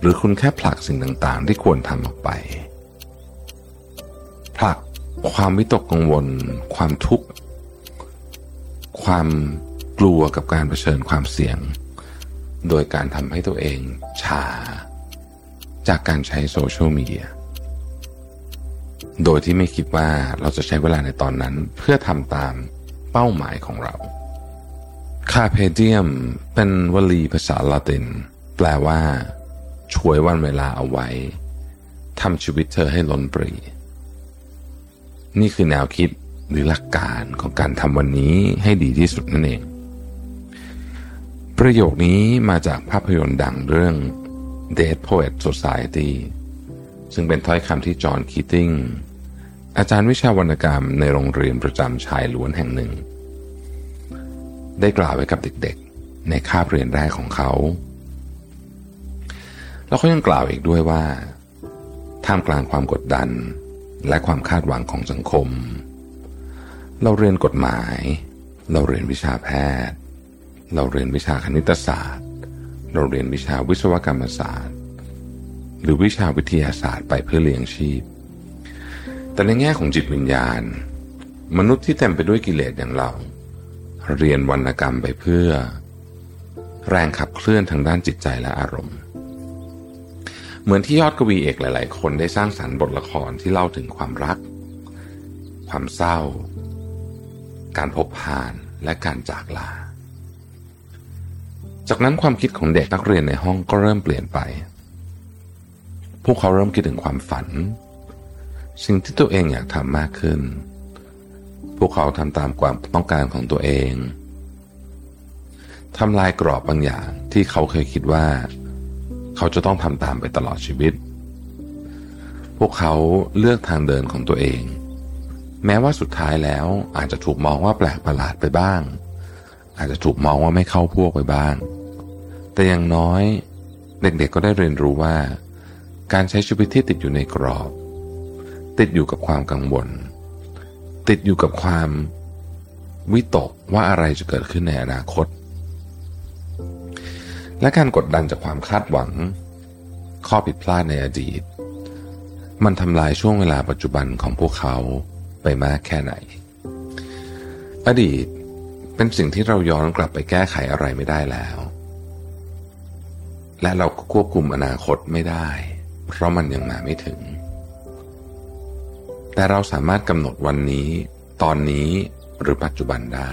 หรือคุณแค่ผลักสิ่งต่างๆ ที่ควรทำออกไป ผลักความวิตกกังวล ความทุกข์ ความกลัวกับการเผชิญความเสี่ยง โดยการทำให้ตัวเองชา จากการใช้โซเชียลมีเดียโดยที่ไม่คิดว่าเราจะใช้เวลาในตอนนั้นเพื่อทำตามเป้าหมายของเราคาเพเดียมเป็นวลีภาษาละติน แปลว่าช่วยวันเวลาเอาไว้ทำชีวิตเธอให้ล้นปรี นี่คือแนวคิด หรือหลักการของการทำวันนี้ให้ดีที่สุดนั่นเอง ประโยคนี้มาจากภาพยนตร์ดังเรื่อง Dead Poet Society ซึ่งเป็นถ้อยคำที่จอห์นคีติงอาจารย์วิชาวรรณกรรมในโรงเรียนประจำชายล้วนแห่งหนึ่ง ได้กล่าวไว้กับเด็กๆ ในคาบเรียนแรกของเขา แล้วเขายังกล่าวอีกด้วยว่า ท่ามกลางความกดดันและความคาดหวังของสังคม เราเรียนกฎหมาย เราเรียนวิชาแพทย์ เราเรียนวิชาคณิตศาสตร์ เราเรียนวิชาวิศวกรรมศาสตร์ หรือวิชาวิทยาศาสตร์ไปเพื่อเลี้ยงชีพ แต่ในแง่ของจิตวิญญาณ มนุษย์ที่เต็มไปด้วยกิเลสอย่างเรา เรียนวรรณกรรมไปเพื่อ แรงขับเคลื่อนทางด้านจิตใจและอารมณ์ เหมือนที่ยอดกวีเอกหลาย ๆ คนได้สร้างสรรค์บทละครที่เล่าถึงความรัก ความเศร้า การพบผ่านและการจากลา จากนั้นความคิดของเด็กนักเรียนในห้องก็เริ่มเปลี่ยนไป พวกเขาเริ่มคิดถึงความฝัน สิ่งที่ตัวเองอยากทำมากขึ้น พวกเขาทำตามความต้องการของตัวเองทำลายกรอบบางอย่างที่เขาเคยคิดว่า เขาจะต้องทำตามไปตลอดชีวิต พวกเขาเลือกทางเดินของตัวเอง แม้ว่าสุดท้ายแล้วอาจจะถูกมองว่าแปลกประหลาดไปบ้าง อาจจะถูกมองว่าไม่เข้าพวกไปบ้าง แต่อย่างน้อยเด็กๆกก็ได้เรียนรู้ว่า การใช้ชีวิตที่ติดอยู่ในกรอบ ติดอยู่กับความกังวล ติดอยู่กับความวิตกว่าอะไรจะเกิดขึ้นในอนาคต และการกดดันจากความคาดหวัง ข้อผิดพลาดในอดีต มันทำลายช่วงเวลาปัจจุบันของพวกเขา ไปมากแค่ไหน อดีตเป็นสิ่งที่เราย้อนกลับไปแก้ไขอะไรไม่ได้แล้ว และเราก็ควบคุมอนาคตไม่ได้ เพราะมันยังมาไม่ถึง แต่เราสามารถกำหนดวันนี้ ตอนนี้หรือปัจจุบันได้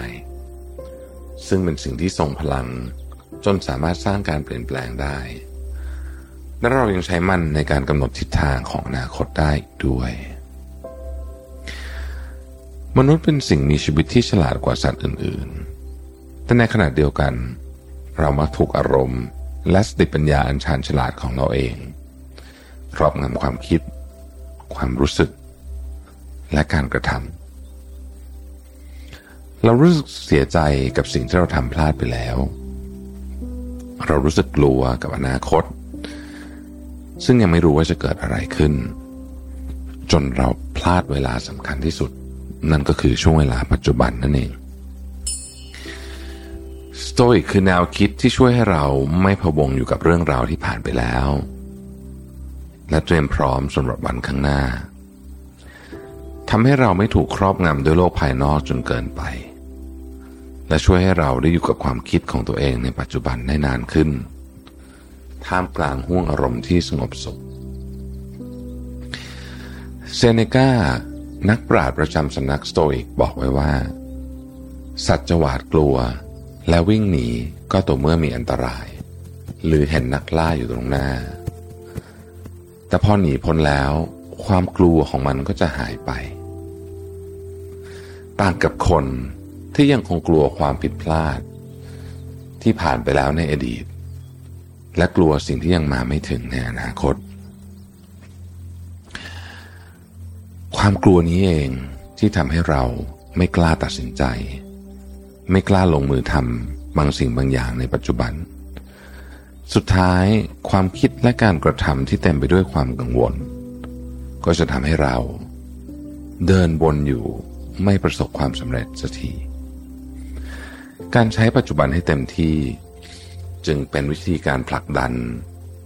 ซึ่งเป็นสิ่งที่ทรงพลังจนสามารถสร้างการเปลี่ยนแปลงได้ และเรายังใช้มันในการกำหนดทิศทางของอนาคตได้ด้วย มนุษย์เป็นสิ่งมีชีวิตที่ฉลาดกว่าสัตว์อื่นๆ แต่ในขณะเดียวกัน เรามักถูกอารมณ์ และสติปัญญาอันชาญฉลาดของเราเองครอบงำความคิด ความรู้สึก และการกระทำเรารู้สึกเสียใจกับสิ่งที่เราทำพลาดไปแล้ว เรารู้สึกกลัวกับอนาคต ซึ่งยังไม่รู้ว่าจะเกิดอะไรขึ้น จนเราพลาดเวลาสำคัญที่สุด นั่นก็คือช่วงเวลาปัจจุบันนั่นเอง สโตอิกคือแนวคิดที่ช่วยให้เราไม่พะวงอยู่กับเรื่องราวที่ผ่านไปแล้ว และเตรียมพร้อมสำหรับวันข้างหน้าทำให้เราไม่ถูกครอบงำด้วยโลกภายนอกจนเกินไป และช่วยให้เราได้อยู่กับความคิดของตัวเองในปัจจุบันได้นานขึ้น ท่ามกลางห่วงอารมณ์ที่สงบสุขเซเนกา นักปราชญ์ประจำสำนักสโตอิกบอกไว้ว่า สัตว์จะหวาดกลัว และวิ่งหนีก็ตัวเมื่อมีอันตราย หรือเห็นนักล่าอยู่ตรงหน้า แต่พอหนีพ้นแล้ว ความกลัวของมันก็จะหายไป ต่างกับคนที่ยังคงกลัวความผิดพลาด ที่ผ่านไปแล้วในอดีต และกลัวสิ่งที่ยังมาไม่ถึงในอนาคต ความกลัวนี้เองที่ทำให้เราไม่กล้าตัดสินใจ ไม่กล้าลงมือทำบางสิ่งบางอย่างในปัจจุบัน สุดท้ายความคิดและการกระทำที่เต็มไปด้วยความกังวล ก็จะทำให้เรา เดินบนอยู่ไม่ประสบความสำเร็จสักที การใช้ปัจจุบันให้เต็มที่ จึงเป็นวิธีการผลักดัน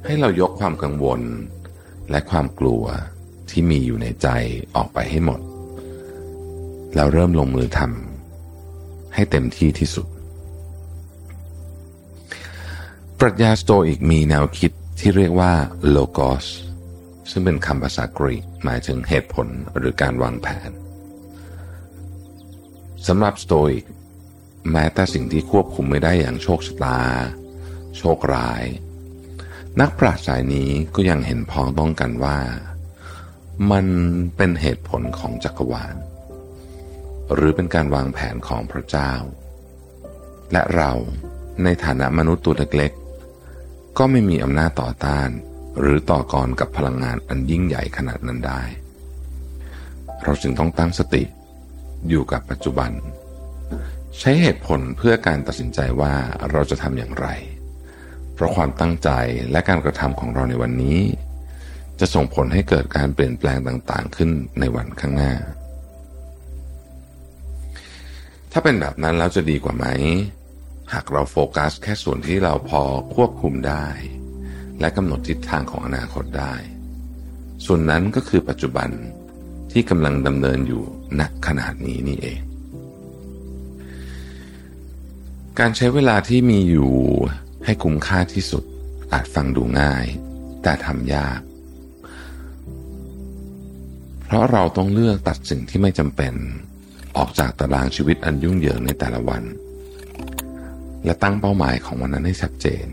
ให้เรายกความกังวล และความกลัว ที่มีอยู่ในใจออกไปให้หมด แล้วเริ่มลงมือทำให้เต็มที่ที่สุด ปรัชญาสโตอิกมีแนวคิดที่เรียกว่าโลโกสซึ่งเป็นคำภาษากรีกหมายถึงเหตุผลหรือการวางแผนสำหรับสโตอิกแม้แต่สิ่งที่ควบคุมไม่ได้อย่างโชคชะตา โชคร้าย นักปราชญ์สายนี้ก็ยังเห็นพ้องต้องกันว่า มันเป็นเหตุผลของจักรวาล หรือเป็นการวางแผนของพระเจ้า และเราในฐานะมนุษย์ตัวเล็กๆ ก็ไม่มีอำนาจต่อต้าน หรือต่อกรกับพลังงานอันยิ่งใหญ่ขนาดนั้นได้ เราจึงต้องตั้งสติอยู่กับปัจจุบัน ใช้เหตุผลเพื่อการตัดสินใจว่าเราจะทำอย่างไร เพราะความตั้งใจและการกระทำของเราในวันนี้ จะส่งผลให้เกิดการเปลี่ยนแปลงต่างๆ ขึ้นในวันข้างหน้า ถ้าเป็นแบบนั้นแล้วจะดีกว่าไหม หากเราโฟกัสแค่ส่วนที่เราพอควบคุมได้ และกำหนดทิศทางของอนาคตได้ ส่วนนั้นก็คือปัจจุบันที่กำลังดำเนินอยู่ณขนาดนี้นี่เอง การใช้เวลาที่มีอยู่ให้คุ้มค่าที่สุดอาจฟังดูง่าย แต่ทำยาก เพราะเราต้องเลือกตัดสิ่งที่ไม่จำเป็น ออกจากตารางชีวิตอันยุ่งเหยิงในแต่ละวัน และตั้งเป้าหมายของวันนั้นให้ชัดเจน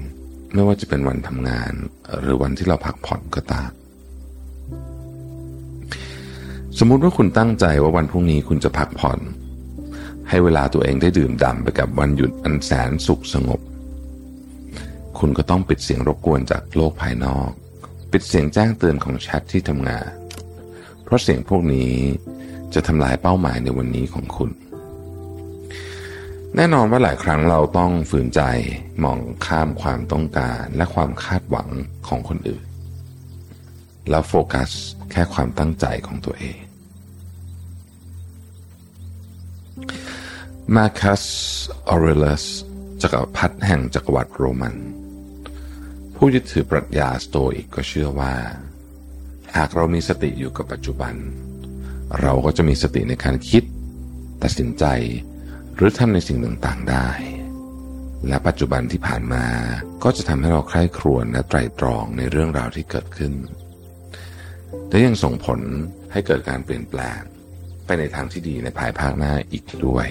ไม่ว่าจะเป็นวันทำงาน หรือวันที่เราพักผ่อนก็ตามสมมุติว่าคุณตั้งใจว่าวันพรุ่งนี้คุณจะพักผ่อน ให้เวลาตัวเองได้ดื่มด่ำไปกับวันหยุดอันแสนสุขสงบ คุณก็ต้องปิดเสียงรบกวนจากโลกภายนอก ปิดเสียงแจ้งเตือนของแชทที่ทำงาน เพราะเสียงพวกนี้จะทำลายเป้าหมายในวันนี้ของคุณ แน่นอนว่าหลายครั้งเราต้องฝืนใจมองข้ามความต้องการและความคาดหวังของคนอื่น แล้วโฟกัสแค่ความตั้งใจของตัวเองมาคัสออเรลัสจักรพรรดิแห่งจักรวรรดิโรมัน ผู้ยึดถือปรัชญาสโตอิกก็เชื่อว่า หากเรามีสติอยู่กับปัจจุบัน เราก็จะมีสติในการคิด ตัดสินใจ หรือทำในสิ่งต่างๆได้ และปัจจุบันที่ผ่านมาก็จะทำให้เราใคร่ครวญและไตรตรองในเรื่องราวที่เกิดขึ้น และยังส่งผลให้เกิดการเปลี่ยนแปลง ไปในทางที่ดีในภายภาคหน้าอีกด้วย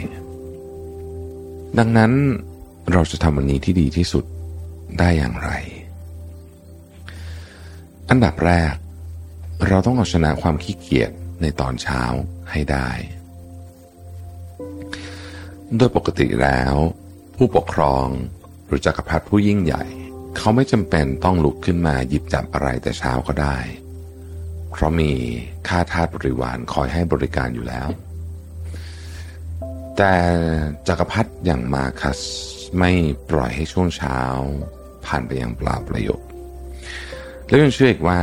ดังนั้นเราจะทำวันนี้ที่ดีที่สุดได้อย่างไร อันดับแรก เราต้องเอาชนะความขี้เกียจในตอนเช้าให้ได้ โดยปกติแล้ว ผู้ปกครองหรือจักรพรรดิผู้ยิ่งใหญ่ เขาไม่จำเป็นต้องลุกขึ้นมาหยิบจับอะไรแต่เช้าก็ได้ เพราะมีค่าทาสบริวารคอยให้บริการอยู่แล้ว แต่จักรพรรดิอย่างมาคัสไม่ปล่อยให้ช่วงเช้า ผ่านไปอย่างเปล่าประโยชน์ แล้วยังเชื่ออีกว่า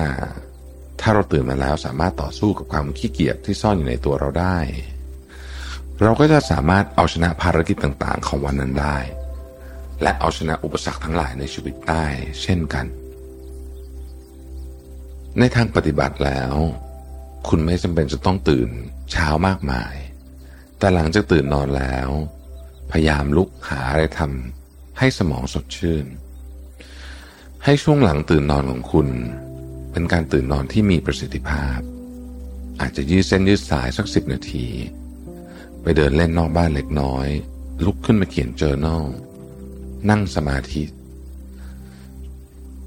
ถ้าเราตื่นมาแล้วสามารถต่อสู้กับความขี้เกียจที่ซ่อนอยู่ในตัวเราได้ เราก็จะสามารถเอาชนะภารกิจต่างๆ ของวันนั้นได้ และเอาชนะอุปสรรคทั้งหลายในชีวิตได้เช่นกัน ในทางปฏิบัติแล้ว คุณไม่จำเป็นจะต้องตื่นเช้ามากมาย แต่หลังจากตื่นนอนแล้ว พยายามลุกหาอะไรทำให้สมองสดชื่น ให้ช่วงหลังตื่นนอนของคุณ เป็นการตื่นนอนที่มีประสิทธิภาพ อาจจะยืดเส้นยืดสายสักสิบนาที ไปเดินเล่นนอกบ้านเล็กน้อย ลุกขึ้นมาเขียนเจอ journal นั่งสมาธิ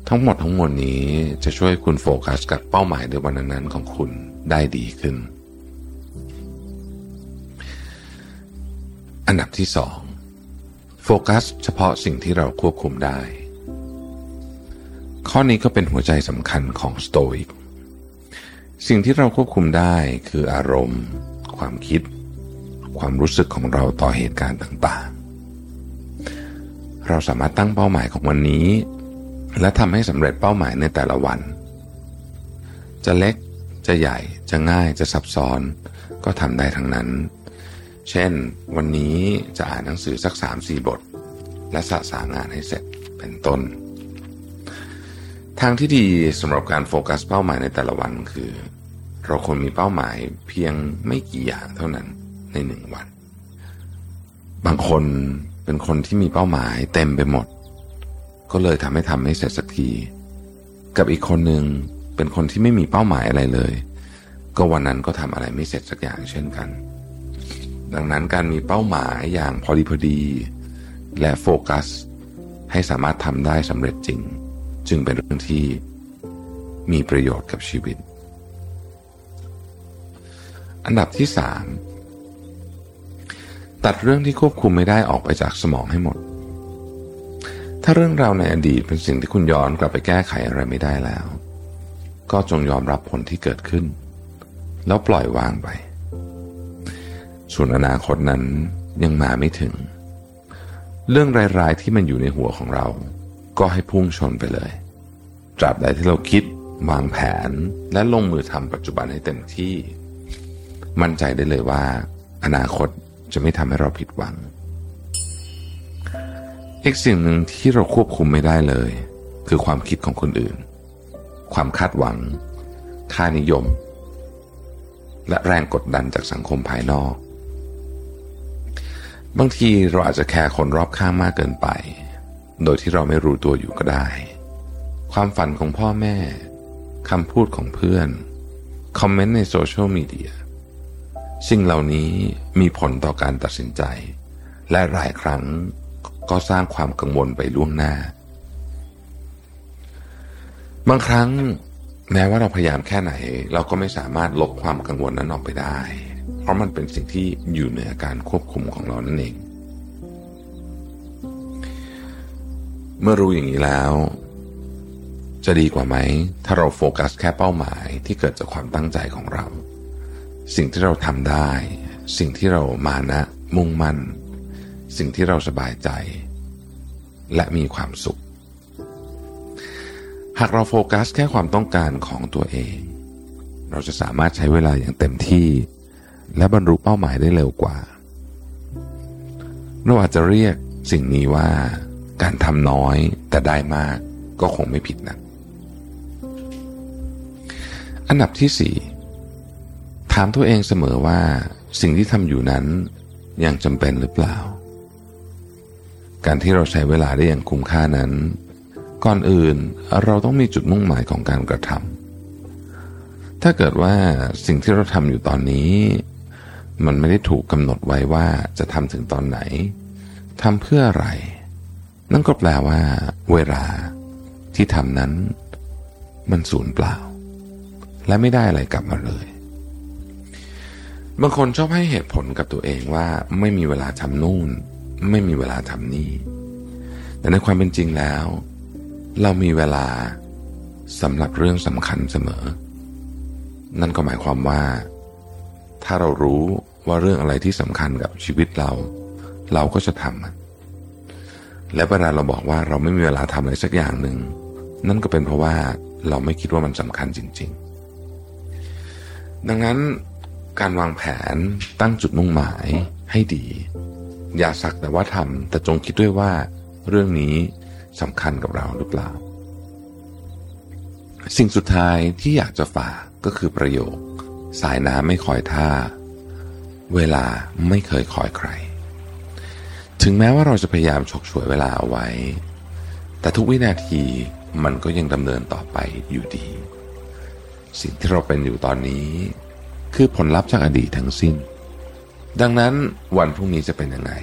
ทั้งหมดทั้งมวลนี้จะช่วยคุณโฟกัสกับเป้าหมายในวันนั้นของคุณได้ดีขึ้น อันดับที่สองโฟกัสเฉพาะสิ่งที่เราควบคุมได้ ข้อนี้ก็เป็นหัวใจสำคัญของสโตอิกสิ่งที่เราควบคุมได้คืออารมณ์ ความคิด ความรู้สึกของเราต่อเหตุการณ์ต่างๆ เราสามารถตั้งเป้าหมายของวันนี้ และทำให้สำเร็จเป้าหมายในแต่ละวัน จะเล็กจะใหญ่จะง่ายจะซับซ้อนก็ทำได้ทั้งนั้น เช่น วันนี้จะอ่านหนังสือสักสามสี่บท และสะสางานให้เสร็จเป็นต้น ทางที่ดีสำหรับการโฟกัสเป้าหมายในแต่ละวันคือ เราควรมีเป้าหมายเพียงไม่กี่อย่างเท่านั้นในหนึ่งวัน บางคนเป็นคนที่มีเป้าหมายเต็มไปหมด ก็เลยทำให้ทำไม่เสร็จสักที กับอีกคนหนึ่งเป็นคนที่ไม่มีเป้าหมายอะไรเลย ก็วันนั้นก็ทำอะไรไม่เสร็จสักอย่างเช่นกัน ดังนั้นการมีเป้าหมายอย่างพอดีพอดี และโฟกัส ให้สามารถทำได้สำเร็จจริง จึงเป็นเรื่องที่มีประโยชน์กับชีวิต อันดับที่สามตัดเรื่องที่ควบคุมไม่ได้ออกไปจากสมองให้หมด ถ้าเรื่องราวในอดีตเป็นสิ่งที่คุณย้อนกลับไปแก้ไขอะไรไม่ได้แล้ว ก็จงยอมรับผลที่เกิดขึ้น แล้วปล่อยวางไป ส่วนอนาคตนั้นยังมาไม่ถึง เรื่องร้ายๆที่มันอยู่ในหัวของเรา ก็ให้พุ่งชนไปเลยตราบใดที่เราคิดวางแผนและลงมือทำปัจจุบันให้เต็มที่ มั่นใจได้เลยว่า อนาคตจะไม่ทำให้เราผิดหวังอีกสิ่งหนึ่งที่เราควบคุมไม่ได้เลย คือความคิดของคนอื่น ความคาดหวัง ค่านิยม และแรงกดดันจากสังคมภายนอก บางทีเราอาจจะแคร์คนรอบข้างมากเกินไป โดยที่เราไม่รู้ตัวอยู่ก็ได้ ความฝันของพ่อแม่คำพูดของเพื่อน คอมเมนต์ในโซเชียลมีเดียสิ่งเหล่านี้มีผลต่อการตัดสินใจ และหลายครั้งก็สร้างความกังวลไปล่วงหน้า บางครั้งแม้ว่าเราพยายามแค่ไหน เราก็ไม่สามารถลบความกังวลนั้นออกไปได้ เพราะมันเป็นสิ่งที่อยู่เหนือการควบคุมของเรานั่นเอง เมื่อรู้อย่างนี้แล้ว จะดีกว่าไหม ถ้าเราโฟกัสแค่เป้าหมายที่เกิดจากความตั้งใจของเรา สิ่งที่เราทำได้ สิ่งที่เรามานะมุ่งมั่น สิ่งที่เราสบายใจ และมีความสุข หากเราโฟกัสแค่ความต้องการของตัวเอง เราจะสามารถใช้เวลาอย่างเต็มที่ และบรรลุเป้าหมายได้เร็วกว่าเราอาจจะเรียกสิ่งนี้ว่า การทำน้อยแต่ได้มากก็คงไม่ผิดนะอันดับที่สี่ถามตัวเองเสมอว่าสิ่งที่ทำอยู่นั้นยังจำเป็นหรือเปล่า การที่เราใช้เวลาได้อย่างคุ้มค่านั้น ก่อนอื่นเราต้องมีจุดมุ่งหมายของการกระทำถ้าเกิดว่าสิ่งที่เราทำอยู่ตอนนี้ มันไม่ได้ถูกกำหนดไว้ว่าจะทำถึงตอนไหนทำเพื่ออะไร นั่นก็แปลว่า เวลาที่ทำนั้น มันสูญเปล่า และไม่ได้อะไรกลับมาเลย บางคนชอบให้เหตุผลกับตัวเองว่า ไม่มีเวลาทำนู่น ไม่มีเวลาทำนี่ แต่ในความเป็นจริงแล้ว เรามีเวลาสำหรับเรื่องสำคัญเสมอ นั่นก็หมายความว่า ถ้าเรารู้ว่าเรื่องอะไรที่สำคัญกับชีวิตเรา เราก็จะทำมัน และเวลาเราบอกว่าเราไม่มีเวลาทำอะไรสักอย่างหนึ่ง นั่นก็เป็นเพราะว่าเราไม่คิดว่ามันสำคัญจริง ๆ ดังนั้นการวางแผนตั้งจุดมุ่งหมายให้ดี อย่าสักแต่ว่าทำแต่จงคิดด้วยว่าเรื่องนี้สำคัญกับเราหรือเปล่า สิ่งสุดท้ายที่อยากจะฝากก็คือประโยค สายน้ำไม่คอยท่า เวลาไม่เคยคอยใคร ถึงแม้ว่าเราจะพยายามฉกฉวยเวลาเอาไว้ แต่ทุกวินาทีมันก็ยังดำเนินต่อไปอยู่ดี สิ่งที่เราเป็นอยู่ตอนนี้ คือผลลัพธ์จากอดีตทั้งสิ้น ดังนั้นวันพรุ่งนี้จะเป็นยังไง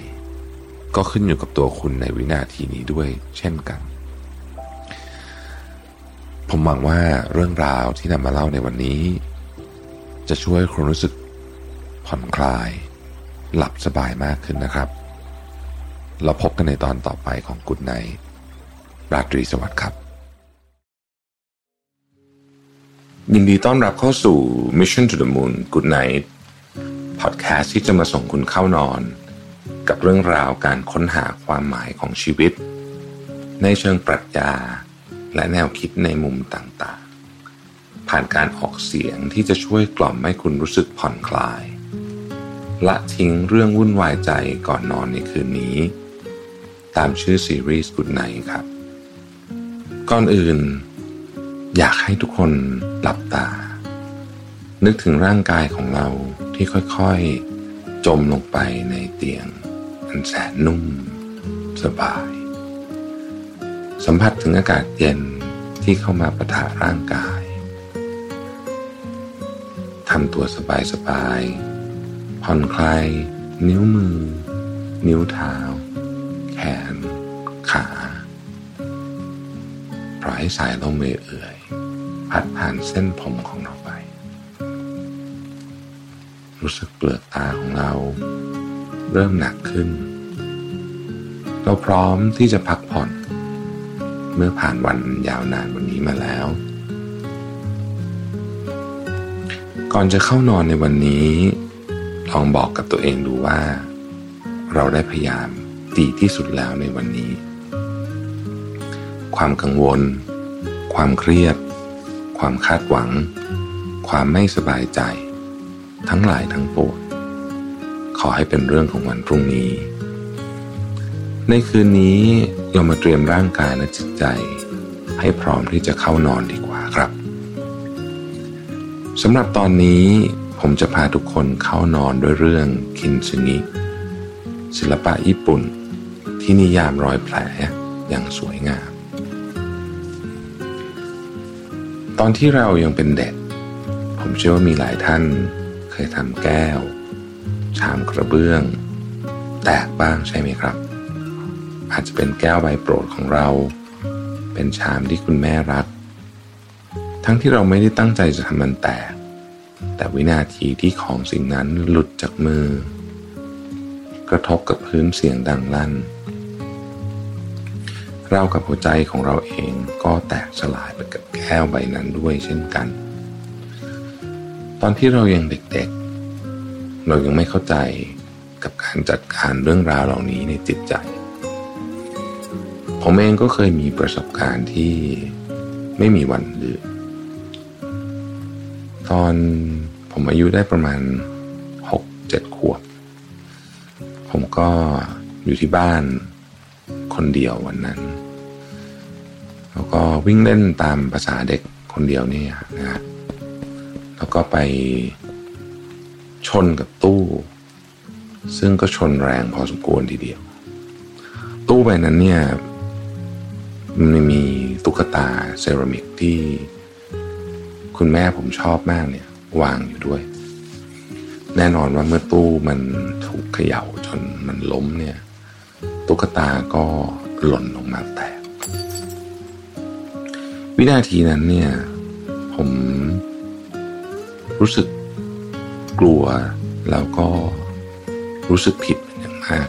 ก็ขึ้นอยู่กับตัวคุณในวินาทีนี้ด้วยเช่นกัน ผมหวังว่าเรื่องราวที่นำมาเล่าในวันนี้ จะช่วยคุณรู้สึกผ่อนคลาย หลับสบายมากขึ้นนะครับ เราพบกันในตอนต่อไปของกุดไนราตรีสวัสดิ์ครับ ยินดีต้อนรับเข้าสู่ Mission to the Moon Good Night Podcast ที่จะมาส่งคุณเข้านอน กับเรื่องราวการค้นหาความหมายของชีวิต ในเชิงปรัชญา และแนวคิดในมุมต่างๆ ผ่านการออกเสียงที่จะช่วยกล่อมให้คุณรู้สึกผ่อนคลาย ละทิ้งเรื่องวุ่นวายใจก่อนนอนในคืนนี้ ตามชื่อซีรีส์ Good Night ครับ ก่อนอื่น อยากให้ทุกคนหลับตา นึกถึงร่างกายของเราที่ค่อยๆ จมลงไปในเตียง อันแสนนุ่ม สบาย สัมผัสถึงอากาศเย็นที่เข้ามาประทะร่างกายทำตัวสบายๆผ่อนคลาย นิ้วมือ นิ้วเท้า แขน ขาปล่อยให้สายลมเอื่อยพัดผ่านเส้นผมของเราไป รู้สึกเปลือกตาของเรา เริ่มหนักขึ้น เราพร้อมที่จะพักผ่อน เมื่อผ่านวันยาวนานวันนี้มาแล้ว ก่อนจะเข้านอนในวันนี้ลองบอกกับตัวเองดูว่า เราได้พยายาม ดีที่สุดแล้วในวันนี้ ความกังวล ความเครียด ความคาดหวัง ความไม่สบายใจ ทั้งหลายทั้งปวงขอให้เป็นเรื่องของวันพรุ่งนี้ ในคืนนี้เรามาเตรียมร่างกายและจิตใจ ให้พร้อมที่จะเข้านอนดีกว่าครับสำหรับตอนนี้ผมจะพาทุกคนเข้านอนด้วยเรื่องคินซึงิศิลปะญี่ปุ่น ที่นิยามรอยแผลอย่างสวยงาม ตอนที่เรายังเป็นเด็ก ผมเชื่อว่ามีหลายท่านเคยทำแก้ว ชามกระเบื้อง แตกบ้างใช่ไหมครับ อาจจะเป็นแก้วใบโปรดของเรา เป็นชามที่คุณแม่รัก ทั้งที่เราไม่ได้ตั้งใจจะทำมันแตก แต่วินาทีที่ของสิ่งนั้นหลุดจากมือ กระทบกับพื้นเสียงดังลั่น เรากับหัวใจของเราเองก็แตกสลายไปกับแก้วใบนั้นด้วยเช่นกัน ตอนที่เรายังเด็กๆ เรายังไม่เข้าใจกับการจัดการเรื่องราวเหล่านี้ในจิตใจ ผมเองก็เคยมีประสบการณ์ที่ไม่มีวันลืมตอนผมอายุได้ประมาณหกเจ็ดขวบ ผมก็อยู่ที่บ้านคนเดียววันนั้น แล้วก็วิ่งเล่นตามภาษาเด็กคนเดียวนี่นะ แล้วก็ไปชนกับตู้ ซึ่งก็ชนแรงพอสมควรทีเดียว ตู้ใบนั้นเนี่ยมันมีตุ๊กตาเซรามิกที่คุณแม่ผมชอบมากเนี่ยวางอยู่ด้วย แน่นอนว่าเมื่อตู้มันถูกเขย่าจนมันล้มเนี่ย ตุ๊กตาก็หล่นลงมาแตก วินาทีนั้นเนี่ย ผมรู้สึกกลัวแล้วก็รู้สึกผิดอย่างมาก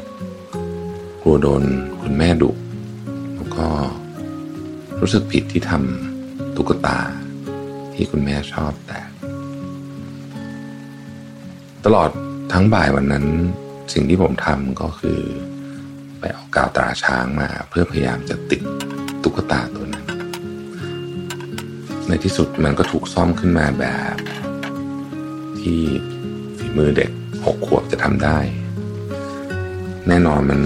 กลัวโดนคุณแม่ดุแล้วก็รู้สึกผิดที่ทำตุ๊กตาที่คุณแม่ชอบแต่ตลอดทั้งบ่ายวันนั้น สิ่งที่ผมทำก็คือ ไปเอากาวตราช้างมา เพื่อพยายามจะติดตุ๊กตาตัวนั้น ในที่สุดมันก็ถูกซ่อมขึ้นมาแบบ ที่ฝีมือเด็กหกขวบจะทำได้ แน่นอนมัน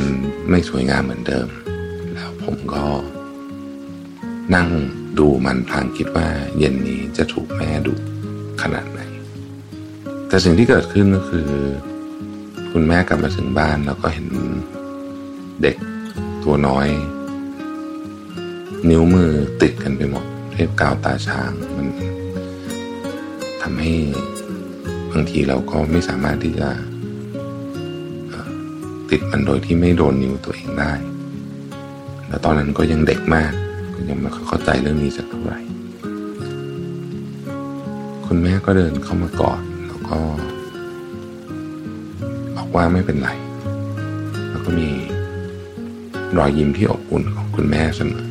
ไม่สวยงามเหมือนเดิม แล้วผมก็ นั่งดูมันพลางคิดว่าเย็นนี้จะถูกแม่ดุขนาดไหน แต่สิ่งที่เกิดขึ้นก็คือ คุณแม่กลับมาถึงบ้านแล้วก็เห็นเด็กตัวน้อย นิ้วมือติดกันไปหมด พกาวตาช้างมันทำให้บางทีเราก็ไม่สามารถที่จะติดมันโดยที่ไม่โดนนิ้วตัวเองได้ แล้วตอนนั้นก็ยังเด็กมากยังไม่เข้าใจเรื่องนี้สักเท่าไหร่ คุณแม่ก็เดินเข้ามากอดแล้วก็บอกว่าไม่เป็นไร แล้วก็มีรอยยิ้มที่อบอุ่นของคุณแม่เสมอ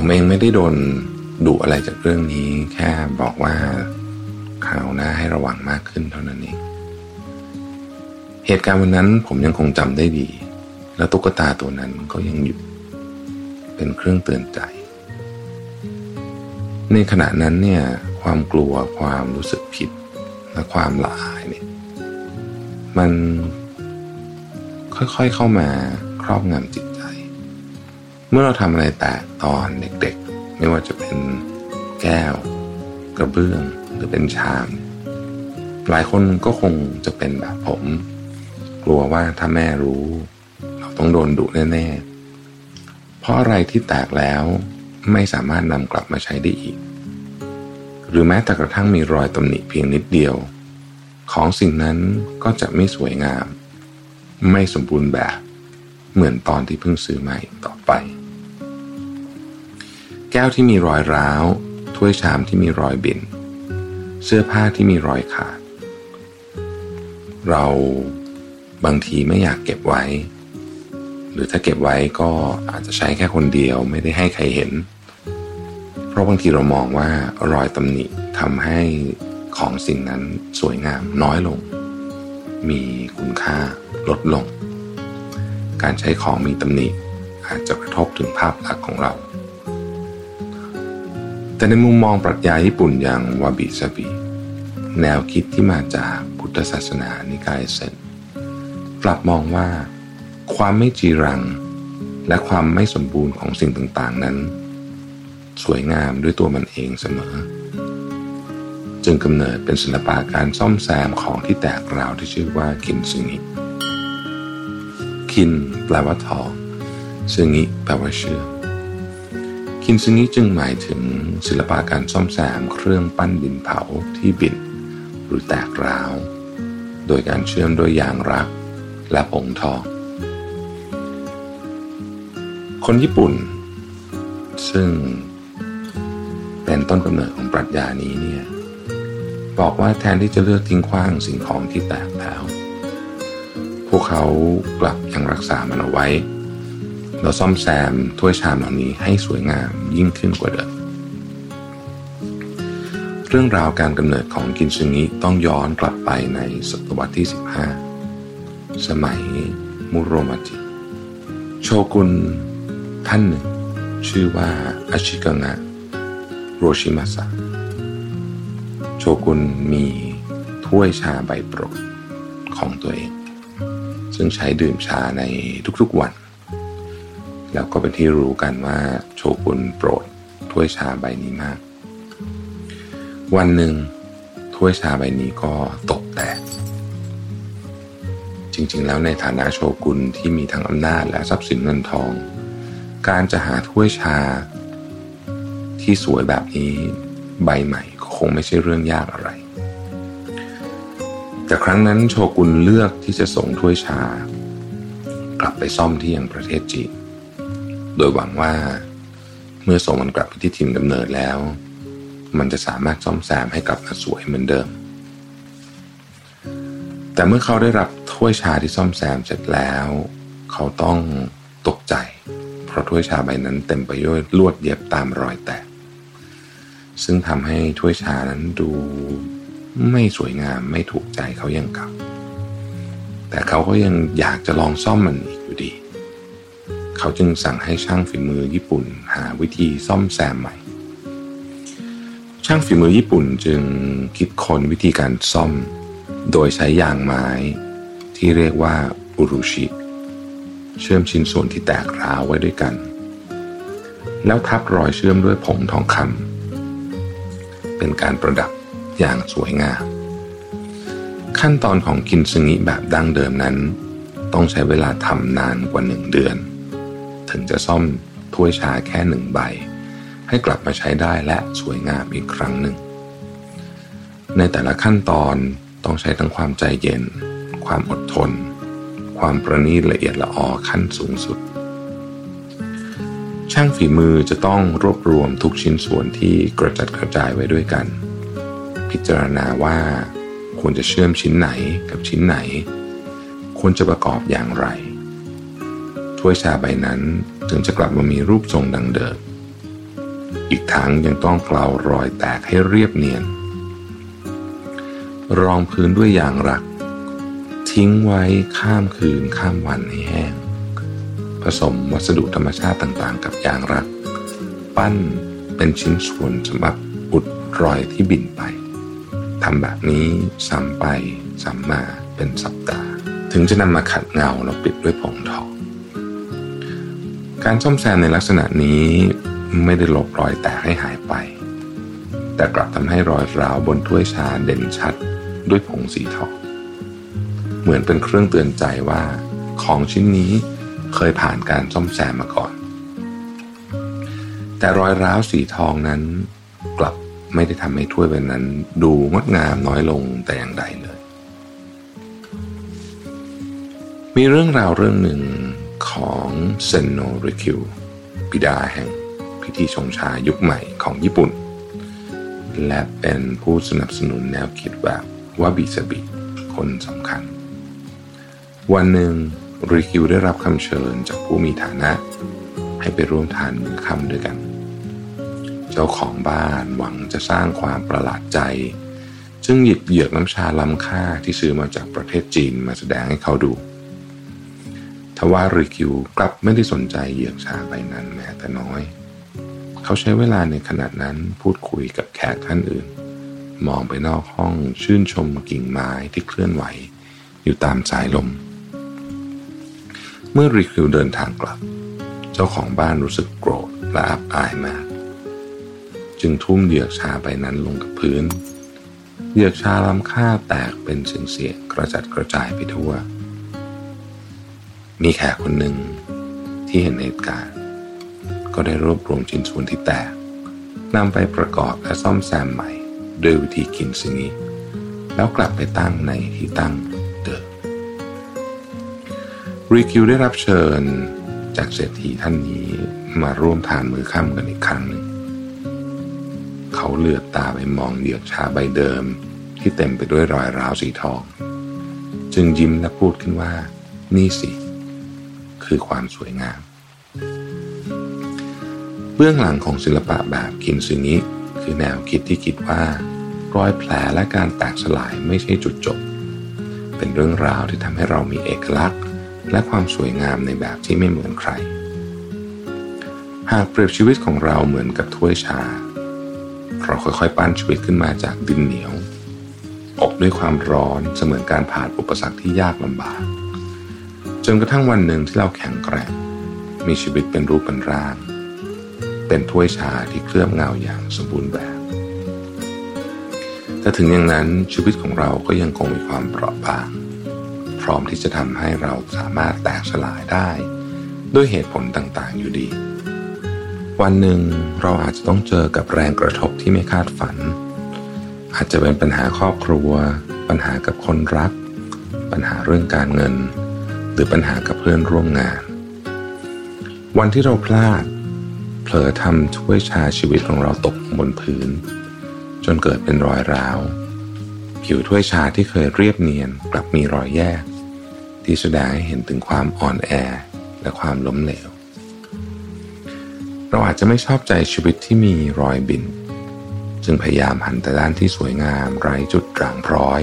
ผมเองไม่ได้โดนดุอะไรจากเรื่องนี้ แค่บอกว่าคราวหน้าให้ระวังมากขึ้นเท่านั้นเอง เหตุการณ์วันนั้นผมยังคงจำได้ดี แล้วตุ๊กตาตัวนั้นก็ยังอยู่ เป็นเครื่องเตือนใจ ในขณะนั้นเนี่ยความกลัวความรู้สึกผิด และความละอายเนี่ยมันค่อยๆเข้ามาครอบงำจิตใจ เมื่อเราทำอะไรแตกตอนเด็กๆ ไม่ว่าจะเป็นแก้ว กระเบื้องหรือเป็นชาม หลายคนก็คงจะเป็นแบบผม กลัวว่าถ้าแม่รู้ เราต้องโดนดุแน่ๆ เพราะอะไรที่แตกแล้วไม่สามารถนำกลับมาใช้ได้อีก หรือแม้แต่กระทั่งมีรอยตำหนิเพียงนิดเดียว ของสิ่งนั้นก็จะไม่สวยงาม ไม่สมบูรณ์แบบเหมือนตอนที่เพิ่งซื้อใหม่ต่อไป แก้วที่มีรอยร้าว ถ้วยชามที่มีรอยบิน เสื้อผ้าที่มีรอยขาด เราบางทีไม่อยากเก็บไว้ หรือถ้าเก็บไว้ก็อาจจะใช้แค่คนเดียวไม่ได้ให้ใครเห็น เพราะบางทีเรามองว่ารอยตำหนิทำให้ของสิ่งนั้นสวยงามน้อยลง มีคุณค่าลดลง การใช้ของมีตำหนิอาจจะกระทบถึงภาพลักษณ์ของเรา แต่ในมุมมองปรัชญาญี่ปุ่นอย่างวาบิซาบิ แนวคิดที่มาจากพุทธศาสนานิกายเซนกลับมองว่า ความไม่จีรัง และความไม่สมบูรณ์ของสิ่งต่างๆนั้น สวยงามด้วยตัวมันเองเสมอ จึงกำเนิดเป็นศิลปะการซ่อมแซมของที่แตกราวที่ชื่อว่าคินซึงิคินแปลว่าทองซึงิแปลว่าเชื่อม คินซึงิจึงหมายถึงศิลปะการซ่อมแซมเครื่องปั้นดินเผาที่บิด หรือแตกร้าว โดยการเชื่อมด้วยยางรักและผงทอง คนญี่ปุ่น ซึ่งเป็นต้นกำเนิดของปรัชญานี้เนี่ยบอกว่าแทนที่จะเลือกทิ้งขว้างสิ่งของที่แตกแล้ว พวกเขากลับยังรักษามันเอาไว้ เราซ่อมแซมถ้วยชามเหล่านี้ให้สวยงามยิ่งขึ้นกว่าเดิม เรื่องราวการกำเนิดของกินซึงิต้องย้อนกลับไปในศตวรรษที่ 15 สมัยมุโรมาจิ โชกุนท่านหนึ่ง ชื่อว่าอาชิกงะโรชิมาสะโชกุนมีถ้วยชาใบโปรดของตัวเอง ซึ่งใช้ดื่มชาในทุกๆวัน แล้วก็เป็นที่รู้กันว่าโชกุนโปรดถ้วยชาใบนี้มาก วันหนึ่งถ้วยชาใบนี้ก็ตกแตก จริงๆ แล้วในฐานะโชกุนที่มีทั้งอำนาจและทรัพย์สินเงินทอง การจะหาถ้วยชา ที่สวยแบบนี้ใบใหม่ก็คงไม่ใช่เรื่องยากอะไร แต่ครั้งนั้นโชกุนเลือกที่จะส่งถ้วยชากลับไปซ่อมที่ยังประเทศจีน โดยหวังว่า เมื่อส่งมันกลับไปที่ถิ่นกำเนิดแล้ว มันจะสามารถซ่อมแซมให้กลับมาสวยเหมือนเดิม แต่เมื่อเขาได้รับถ้วยชาที่ซ่อมแซมเสร็จแล้ว เขาต้องตกใจ เพราะถ้วยชาใบนั้นเต็มไปด้วยลวดเย็บตามรอยแตกซึ่งทำให้ถ้วยชานั้นดูไม่สวยงามไม่ถูกใจเขาอย่างเก่าแต่เขาก็ยังอยากจะลองซ่อมมันอีกอยู่ดี เขาจึงสั่งให้ช่างฝีมือญี่ปุ่นหาวิธีซ่อมแซมใหม่ ช่างฝีมือญี่ปุ่นจึงคิดค้นวิธีการซ่อม โดยใช้ยางไม้ที่เรียกว่าอุรุชิ เชื่อมชิ้นส่วนที่แตกร้าวไว้ด้วยกัน แล้วทับรอยเชื่อมด้วยผงทองคำเป็นการประดับอย่างสวยงามขั้นตอนของกินซึงิแบบดั้งเดิมนั้น ต้องใช้เวลาทำนานกว่าหนึ่งเดือน ถึงจะซ่อมถ้วยชาแค่หนึ่งใบ ให้กลับมาใช้ได้และสวยงามอีกครั้งหนึ่ง ในแต่ละขั้นตอนต้องใช้ทั้งความใจเย็น ความอดทน ความประณีตละเอียดละออขั้นสูงสุด ช่างฝีมือจะต้องรวบรวมทุกชิ้นส่วนที่กระจัดกระจายไว้ด้วยกัน พิจารณาว่าควรจะเชื่อมชิ้นไหนกับชิ้นไหน ควรจะประกอบอย่างไร ถ้วยชาใบนั้นถึงจะกลับมามีรูปทรงดังเดิม อีกทั้งยังต้องเกลารอยแตกให้เรียบเนียน รองพื้นด้วยยางรัก ทิ้งไว้ข้ามคืนข้ามวันให้แห้ง ผสมวัสดุธรรมชาติต่างๆ กับยางรัก ปั้นเป็นชิ้นส่วนสำหรับอุดรอยที่บินไปทำแบบนี้ซ้ำไปซ้ำมาเป็นสัปดาห์ ถึงจะนำมาขัดเงาแล้วปิดด้วยผงทอง การซ่อมแซมในลักษณะนี้ไม่ได้ลบรอยแตกให้หายไป แต่กลับทำให้รอยร้าวบนถ้วยชาเด่นชัดด้วยผงสีทองเหมือนเป็นเครื่องเตือนใจว่า ของชิ้นนี้เคยผ่านการซ่อมแซมมาก่อน แต่รอยร้าวสีทองนั้น กลับไม่ได้ทำให้ถ้วยใบนั้น ดูงดงามน้อยลงแต่อย่างใดเลย มีเรื่องราวเรื่องหนึ่ง ของเซนโนริคิวบิดาแห่งพิธีชงชายุคใหม่ของญี่ปุ่น และเป็นผู้สนับสนุนแนวคิดแบบว่าบิสบิคนสำคัญ วันหนึ่งริคิวได้รับคำเชิญจากผู้มีฐานะ ให้ไปร่วมทานมื้อค่ำด้วยกัน เจ้าของบ้านหวังจะสร้างความประหลาดใจ จึงหยิบเหยือกน้ำชาล้ำค่าที่ซื้อมาจากประเทศจีนมาแสดงให้เขาดู ทว่าริคิวกลับไม่ได้สนใจเหยือกชาใบนั้นแม้แต่น้อย เขาใช้เวลาในขณะนั้นพูดคุยกับแขกท่านอื่น มองไปนอกห้องชื่นชมกิ่งไม้ที่เคลื่อนไหว อยู่ตามสายลม เมื่อริคิวเดินทางกลับ เจ้าของบ้านรู้สึกโกรธและอับอายมาก จึงทุ่มเหยือกชาใบนั้นลงกับพื้นเหยือกชาล้ำค่าแตกเป็นเสียงๆกระจัดกระจายไปทั่ว มีแขกคนหนึ่งที่เห็นเหตุการณ์ ก็ได้รวบรวมชิ้นส่วนที่แตกนำไปประกอบและซ่อมแซมใหม่ด้วยวิธีกินซิงีแล้วกลับไปตั้งในที่ตั้งเดิมรีคิวได้รับเชิญจากเศรษฐีท่านนี้มาร่วมทานมือค่ำกันอีกครั้งหนึ่งเขาเลือดตาไปมองเหยือกชาใบเดิมที่เต็มไปด้วยรอยร้าวสีทอง จึงยิ้มและพูดขึ้นว่า นี่สิ คือความสวยงาม เบื้องหลังของศิลปะแบบคินซึงิคือแนวคิดที่คิดว่ารอยแผลและการแตกสลายไม่ใช่จุดจบ เป็นเรื่องราวที่ทำให้เรามีเอกลักษณ์ และความสวยงามในแบบที่ไม่เหมือนใคร หากเปรียบชีวิตของเราเหมือนกับถ้วยชา เราค่อยๆปั้นชีวิตขึ้นมาจากดินเหนียวอบด้วยความร้อนเสมือนการผ่านอุปสรรคที่ยากลำบาก จนกระทั่งวันหนึ่งที่เราแข็งแกร่ง มีชีวิตเป็นรูปเป็นร่าง เป็นถ้วยชาที่เคลือบเงาอย่างสมบูรณ์แบบแต่ถึงอย่างนั้นชีวิตของเราก็ยังคงมีความเปราะบาง พร้อมที่จะทำให้เราสามารถแตกสลายได้ ด้วยเหตุผลต่างๆอยู่ดี วันหนึ่งเราอาจจะต้องเจอกับแรงกระทบที่ไม่คาดฝัน อาจจะเป็นปัญหาครอบครัว ปัญหากับคนรัก ปัญหาเรื่องการเงิน รือปัญหากับเพื่อนร่วมงาน วันที่เราพลาด เผลอทำถ้วยชาชีวิตของเราตกบนพื้น จนเกิดเป็นรอยร้าว ผิวถ้วยชาที่เคยเรียบเนียนกลับมีรอยแยก ที่แสดงให้เห็นถึงความอ่อนแอและความล้มเหลว เราอาจจะไม่ชอบใจชีวิตที่มีรอยบิน จึงพยายามหันแต่ด้านที่สวยงามไร้จุดด่างพร้อย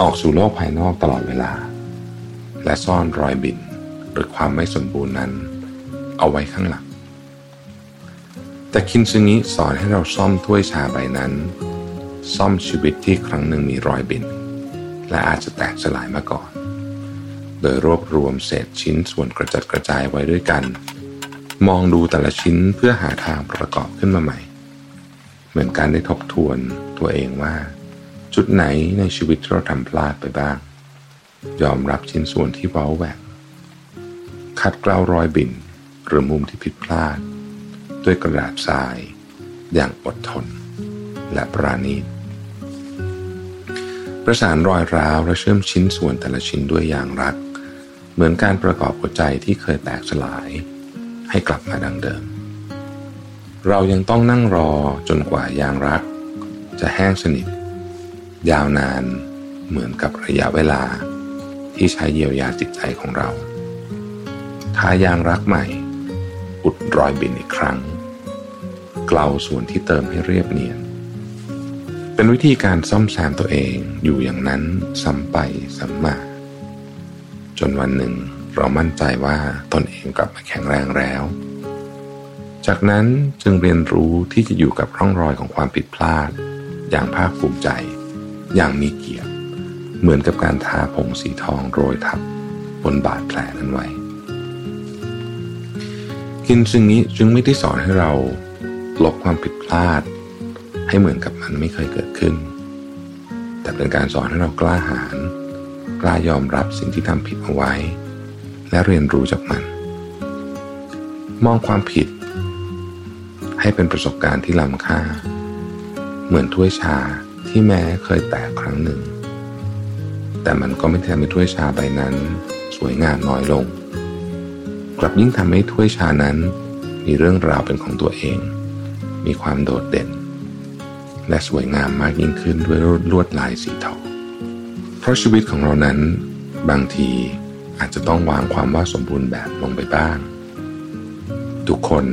ออกสู่โลกภายนอกตลอดเวลา และซ่อนรอยบินหรือความไม่สมบูรณ์นั้น เอาไว้ข้างหลัง แต่คินซึงิสอนให้เราซ่อมถ้วยชาใบนั้น ซ่อมชีวิตที่ครั้งหนึ่งมีรอยบินและอาจจะแตกสลายมาก่อน โดยรวบรวมเศษชิ้นส่วนกระจัดกระจายไว้ด้วยกัน มองดูแต่ละชิ้นเพื่อหาทางประกอบขึ้นมาใหม่ เหมือนการได้ทบทวนตัวเองว่า จุดไหนในชีวิตที่เราทำพลาดไปบ้าง ยอมรับชิ้นส่วนที่เว้าแหวกคัดเกลารอยบิ่นหรือมุมที่ผิดพลาด ด้วยกระดาษทราย อย่างอดทน และปราณีตประสานรอยร้าวและเชื่อมชิ้นส่วนแต่ละชิ้นด้วยอย่างรัก เหมือนการประกอบหัวใจที่เคยแตกสลาย ให้กลับมาดังเดิม เรายังต้องนั่งรอจนกว่ายางรัก จะแห้งสนิท ยาวนานเหมือนกับระยะเวลา ที่ใช้เยียวยาจิตใจของเราทายางรักใหม่ อุดรอยบินอีกครั้ง เกลาส่วนที่เติมให้เรียบเนียน เป็นวิธีการซ่อมแซมตัวเองอยู่อย่างนั้นซ้ำไปซ้ำมา จนวันหนึ่งเรามั่นใจว่าตนเองกลับมาแข็งแรงแล้ว จากนั้นจึงเรียนรู้ที่จะอยู่กับร่องรอยของความผิดพลาด อย่างภาคภูมิใจ อย่างมีเกียรติ เหมือนกับการทาผงสีทองโรยทับบนบาดแผลนั้นไว้ กินซึ่งนี้จึงไม่ได้สอนให้เราลบความผิดพลาด ให้เหมือนกับมันไม่เคยเกิดขึ้น แต่เป็นการสอนให้เรากล้าหาญกล้ายอมรับสิ่งที่ทำผิดเอาไว้ และเรียนรู้จากมัน มองความผิด ให้เป็นประสบการณ์ที่ล้ำค่า เหมือนถ้วยชาที่แม้เคยแตกครั้งหนึ่ง แต่มันก็ไม่ทำให้ถ้วยชาใบนั้น สวยงามน้อยลง กลับยิ่งทำให้ถ้วยชานั้น มีเรื่องราวเป็นของตัวเอง มีความโดดเด่น และสวยงามมากยิ่งขึ้นด้วยลวดลายสีทองเพราะชีวิตของเรานั้น บางทีอาจจะต้องวางความว่าสมบูรณ์แบบลงไปบ้าง ทุกคน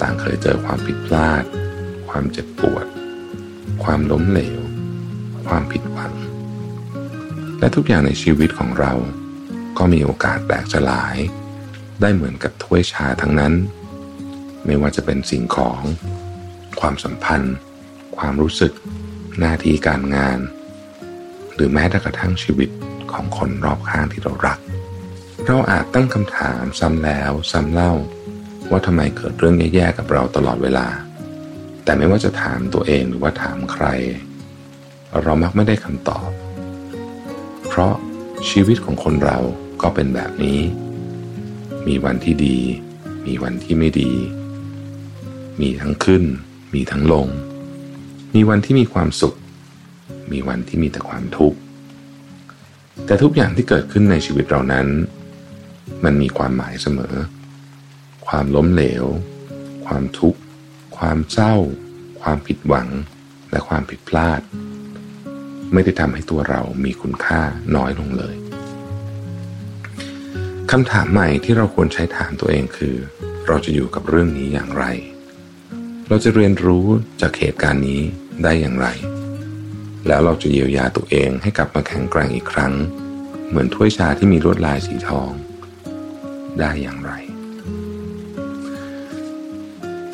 ต่างเคยเจอความผิดพลาด ความเจ็บปวด ความล้มเหลว ความผิดหวัง และทุกอย่างในชีวิตของเรา ก็มีโอกาสแตกสลาย ได้เหมือนกับถ้วยชาทั้งนั้น ไม่ว่าจะเป็นสิ่งของ ความสัมพันธ์ ความรู้สึก หน้าที่การงาน หรือแม้แต่กระทั่งชีวิตของคนรอบข้างที่เรารัก เราอาจตั้งคำถามซ้ำแล้วซ้ำเล่า ว่าทำไมเกิดเรื่องแย่ๆกับเราตลอดเวลา แต่ไม่ว่าจะถามตัวเองหรือว่าถามใคร เรามักไม่ได้คำตอบ ราะชีวิตของคนเราก็เป็นแบบนี้ มีวันที่ดี มีวันที่ไม่ดี มีทั้งขึ้น มีทั้งลง มีวันที่มีความสุข มีวันที่มีแต่ความทุกข์ แต่ทุกอย่างที่เกิดขึ้นในชีวิตเรานั้น มันมีความหมายเสมอ ความล้มเหลว ความทุกข์ ความเศร้า ความผิดหวัง และความผิดพลาด ไม่ได้ทำให้ตัวเรามีคุณค่าน้อยลงเลยคำถามใหม่ที่เราควรใช้ถามตัวเองคือ เราจะอยู่กับเรื่องนี้อย่างไร เราจะเรียนรู้จากเหตุการณ์นี้ได้อย่างไร แล้วเราจะเยียวยาตัวเองให้กลับมาแข็งแกร่งอีกครั้ง เหมือนถ้วยชาที่มีลวดลายสีทอง ได้อย่างไร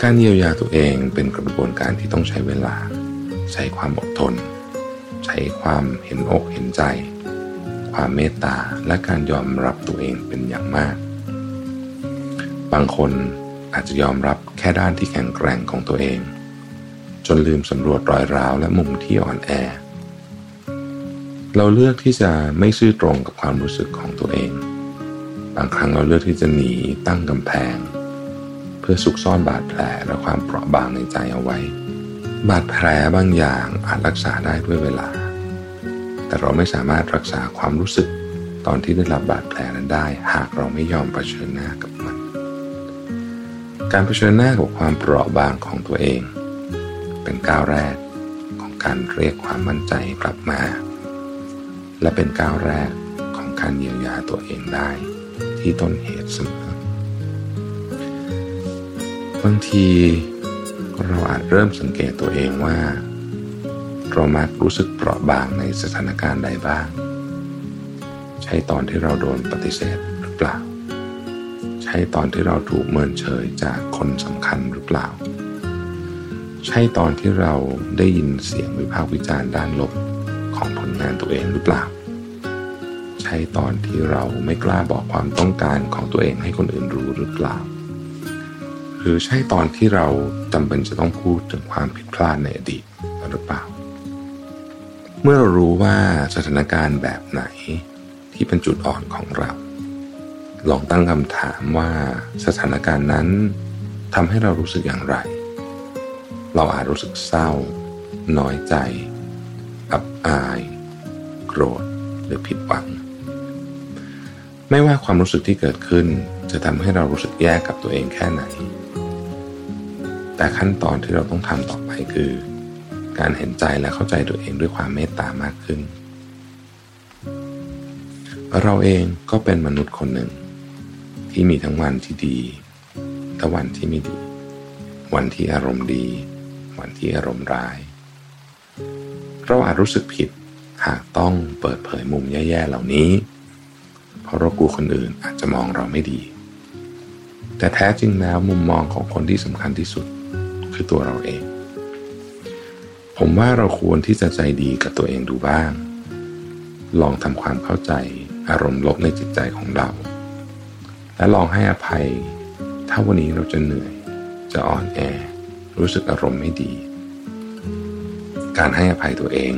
การเยียวยาตัวเองเป็นกระบวนการที่ต้องใช้เวลา ใช้ความอดทน ใช้ความเห็นอกเห็นใจ ความเมตตาและการยอมรับตัวเองเป็นอย่างมาก บางคนอาจจะยอมรับแค่ด้านที่แข็งแกร่งของตัวเอง จนลืมสำรวจรอยร้าวและมุมที่อ่อนแอ เราเลือกที่จะไม่ซื่อตรงกับความรู้สึกของตัวเอง บางครั้งเราเลือกที่จะหนีตั้งกำแพง เพื่อสุกซ่อนบาดแผลและความเปราะบางในใจเอาไว้ บาดแผลบางอย่างอาจรักษาได้ด้วยเวลา แต่เราไม่สามารถรักษาความรู้สึกตอนที่ได้รับบาดแผลนั้นได้ หากเราไม่ยอมเผชิญหน้ากับมัน การเผชิญหน้ากับความเปราะบางของตัวเอง เป็นก้าวแรกของการเรียกความมั่นใจกลับมา และเป็นก้าวแรกของการเยียวยาตัวเองได้ ที่ต้นเหตุเสมอบางที เราอาจเริ่มสังเกตตัวเองว่า เรามักรู้สึกเปราะบางในสถานการณ์ใดบ้าง ใช่ตอนที่เราโดนปฏิเสธหรือเปล่า ใช่ตอนที่เราถูกเมินเฉยจากคนสำคัญหรือเปล่า ใช่ตอนที่เราได้ยินเสียงวิพากษ์วิจารณ์ด้านลบของผลงานตัวเองหรือเปล่า ใช่ตอนที่เราไม่กล้าบอกความต้องการของตัวเองให้คนอื่นรู้หรือเปล่า หรือใช่ตอนที่เราจำเป็นจะต้องพูดถึงความผิดพลาดในอดีตหรือเปล่า เมื่อเรารู้ว่าสถานการณ์แบบไหนที่เป็นจุดอ่อนของเรา ลองตั้งคำถามว่าสถานการณ์นั้นทำให้เรารู้สึกอย่างไร เราอาจรู้สึกเศร้า น้อยใจ อับอาย โกรธ หรือผิดหวัง ไม่ว่าความรู้สึกที่เกิดขึ้นจะทำให้เรารู้สึกแย่กับตัวเองแค่ไหน แต่ขั้นตอนที่เราต้องทำต่อไปคือ การเห็นใจและเข้าใจตัวเองด้วยความเมตตามากขึ้น เราเองก็เป็นมนุษย์คนหนึ่ง ที่มีทั้งวันที่ดีและวันที่ไม่ดี วันที่อารมณ์ดี วันที่อารมณ์ร้าย เราอาจรู้สึกผิดหากต้องเปิดเผยมุมแย่ ๆ เหล่านี้ เพราะเรากลัวคนอื่นอาจจะมองเราไม่ดี แต่แท้จริงแล้วมุมมองของคนที่สำคัญที่สุด คือตัวเราเอง ผมว่าเราควรที่จะใจดีกับตัวเองดูบ้าง ลองทำความเข้าใจอารมณ์ลบในจิตใจของเรา และลองให้อภัย ถ้าวันนี้เราจะเหนื่อย จะอ่อนแอ รู้สึกอารมณ์ไม่ดี การให้อภัยตัวเอง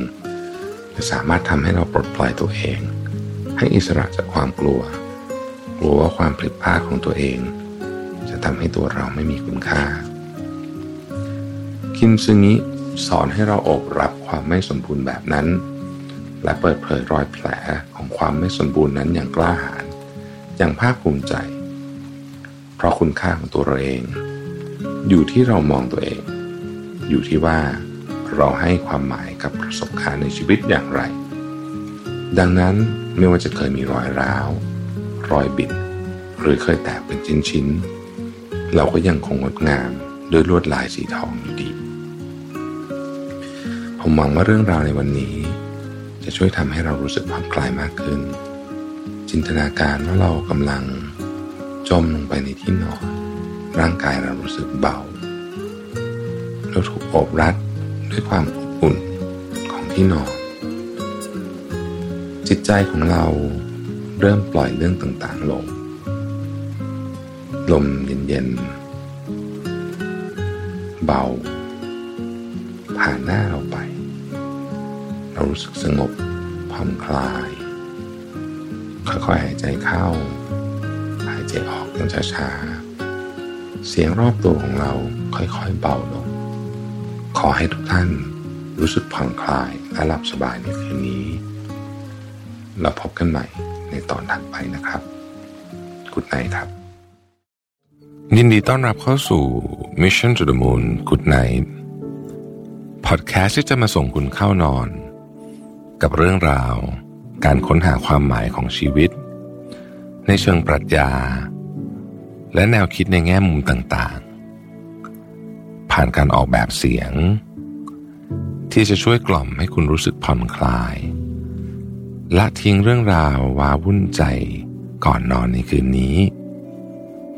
จะสามารถทำให้เราปลดปล่อยตัวเอง ให้อิสระจากความกลัว กลัวว่าความผิดพลาดของตัวเอง จะทำให้ตัวเราไม่มีคุณค่า คินซึงิสอนให้เราอบรับความไม่สมบูรณ์แบบนั้น และเปิดเผยรอยแผลของความไม่สมบูรณ์นั้นอย่างกล้าหาญอย่างภาคภูมิใจ เพราะคุณค่าของตัวเราเอง อยู่ที่เรามองตัวเอง อยู่ที่ว่าเราให้ความหมายกับประสบการณ์ในชีวิตอย่างไร ดังนั้นไม่ว่าจะเคยมีรอยร้าว รอยบิด หรือเคยแตกเป็นชิ้นๆเราก็ยังคงงดงามด้วยลวดลายสีทองอยู่ดี ผมหวังว่าเรื่องราวในวันนี้ จะช่วยทำให้เรารู้สึกผ่อนคลายมากขึ้น จินตนาการว่าเรากำลัง จมลงไปในที่นอน ร่างกายเรารู้สึกเบาเราถูกโอบรัดด้วยความอบอุ่นของที่นอน จิตใจของเราเริ่มปล่อยเรื่องต่างๆลง ลมเย็นๆ เบา ผ่านหน้าเราไป เรารู้สึกสงบผ่อนคลาย ค่อยๆหายใจเข้า หายใจออกอย่างช้าๆ เสียงรอบตัวของเราค่อยๆเบาลง ขอให้ทุกท่านรู้สึกผ่อนคลายและหลับสบายในคืนนี้ เราพบกันใหม่ในตอนถัดไปนะครับกุดไนครับ ยินดีต้อนรับเข้าสู่ Mission to the Moon Good Night พอดแคสต์ที่จะมาส่งคุณเข้านอน กับเรื่องราว การค้นหาความหมายของชีวิต ในเชิงปรัชญา และแนวคิดในแง่มุมต่างๆ ผ่านการออกแบบเสียง ที่จะช่วยกล่อมให้คุณรู้สึกผ่อนคลาย ละทิ้งเรื่องราวว้าวุ่นใจก่อนนอนในคืนนี้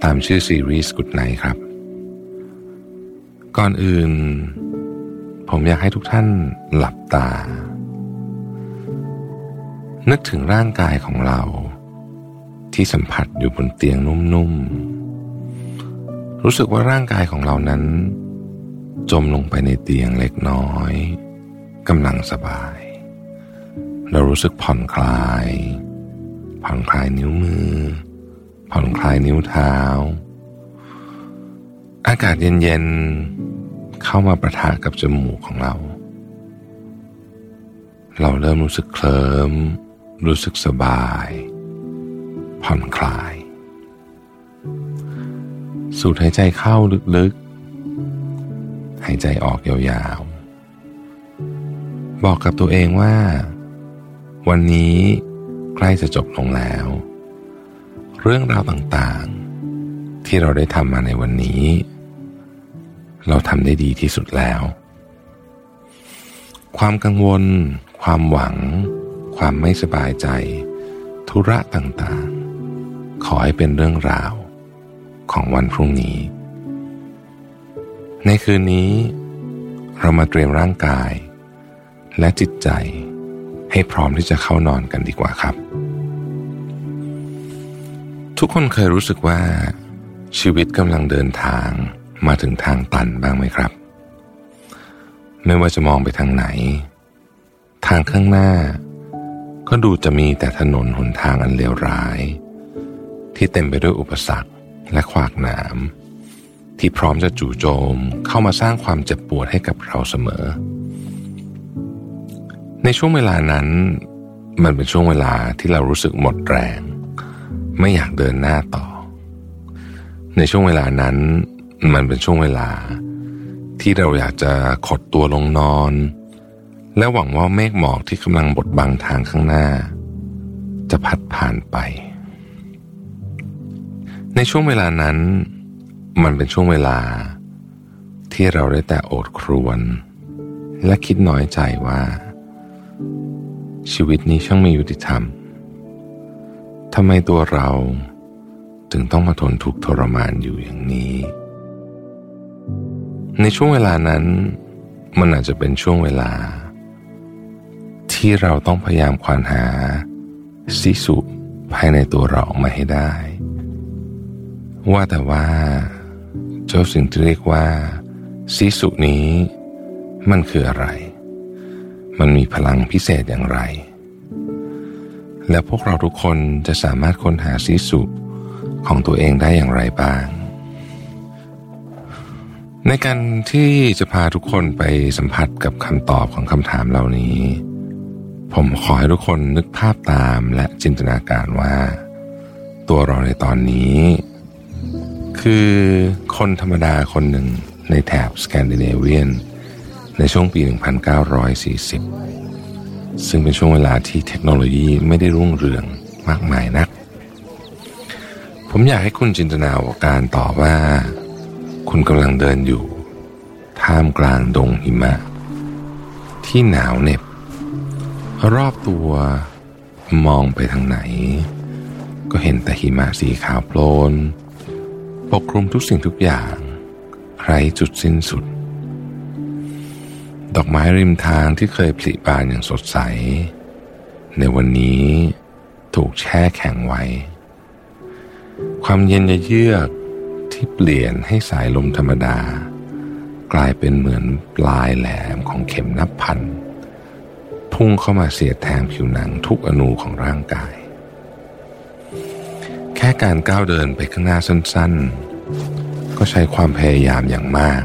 ตามชื่อซีรีส์ Good Night ครับ ก่อนอื่น ผมอยากให้ทุกท่านหลับตา นึกถึงร่างกายของเรา ที่สัมผัสอยู่บนเตียงนุ่มๆ รู้สึกว่าร่างกายของเรานั้น จมลงไปในเตียงเล็กน้อยกำลังสบาย เรารู้สึกผ่อนคลาย ผ่อนคลายนิ้วมือ ผ่อนคลายนิ้วเท้า อากาศเย็นๆ เข้ามาประทะกับจมูกของเรา เราเริ่มรู้สึกเคลิ้ม รู้สึกสบาย ผ่อนคลาย สูดหายใจเข้าลึกๆ หายใจออกยาวๆ บอกกับตัวเองว่า วันนี้ใกล้จะจบลงแล้ว เรื่องราวต่างๆ ที่เราได้ทำมาในวันนี้ เราทำได้ดีที่สุดแล้ว ความกังวล ความหวัง ความไม่สบายใจ ธุระต่างๆ ขอให้เป็นเรื่องราวของวันพรุ่งนี้ ในคืนนี้ เรามาเตรียมร่างกาย และจิตใจให้พร้อมที่จะเข้านอนกันดีกว่าครับ ทุกคนเคยรู้สึกว่า ชีวิตกำลังเดินทางมาถึงทางตันบ้างไหมครับ ไม่ว่าจะมองไปทางไหน ทางข้างหน้า ก็ดูจะมีแต่ถนนหนทางอันเลวร้าย ที่เต็มไปด้วยอุปสรรคและขวากหนาม ที่พร้อมจะจู่โจมเข้ามาสร้างความเจ็บปวดให้กับเราเสมอ ในช่วงเวลานั้น มันเป็นช่วงเวลาที่เรารู้สึกหมดแรง ไม่อยากเดินหน้าต่อ ในช่วงเวลานั้น มันเป็นช่วงเวลาที่เราอยากจะขดตัวลงนอน และหวังว่าเมฆหมอกที่กำลังบดบังทางข้างหน้า จะพัดผ่านไป ในช่วงเวลานั้น มันเป็นช่วงเวลา ที่เราได้แต่โอดครวญและคิดน้อยใจว่า ชีวิตนี้ช่างไม่ยุติธรรมทำไมตัวเราถึงต้องมาทนทุกข์ทรมานอยู่อย่างนี้ ในช่วงเวลานั้น มันอาจจะเป็นช่วงเวลา ที่เราต้องพยายามควานหาสิสุภายในตัวเราออกมาให้ได้ ว่าแต่ว่า เจ้าสิ่งที่เรียกว่าสิสุนี้ มันคืออะไร มันมีพลังพิเศษอย่างไร และพวกเราทุกคนจะสามารถค้นหาสิสุของตัวเองได้อย่างไรบ้าง ในการที่จะพาทุกคนไปสัมผัสกับคำตอบของคำถามเหล่านี้ ผมขอให้ทุกคนนึกภาพตามและจินตนาการว่า ตัวเราในตอนนี้ คือคนธรรมดาคนหนึ่งในแถบสแกนดิเนเวียน ในช่วงปี 1940 ซึ่งเป็นช่วงเวลาที่เทคโนโลยีไม่ได้รุ่งเรืองมากมายนัก ผมอยากให้คุณจินตนาการต่อว่า คุณกำลังเดินอยู่ ท่ามกลางดงหิมะ ที่หนาวเหน็บ รอบตัวมองไปทางไหน ก็เห็นแต่หิมะสีขาวโพลน ปกคลุมทุกสิ่งทุกอย่างไร้จุดสิ้นสุด ดอกไม้ริมทางที่เคยผลิบานอย่างสดใส ในวันนี้ถูกแช่แข็งไว้ ความเย็นเยือกที่เปลี่ยนให้สายลมธรรมดา กลายเป็นเหมือนปลายแหลมของเข็มนับพัน พุ่งเข้ามาเสียดแทงผิวหนังทุกอนูของร่างกาย แค่การก้าวเดินไปข้างหน้าสั้นๆ ก็ใช้ความพยายามอย่างมาก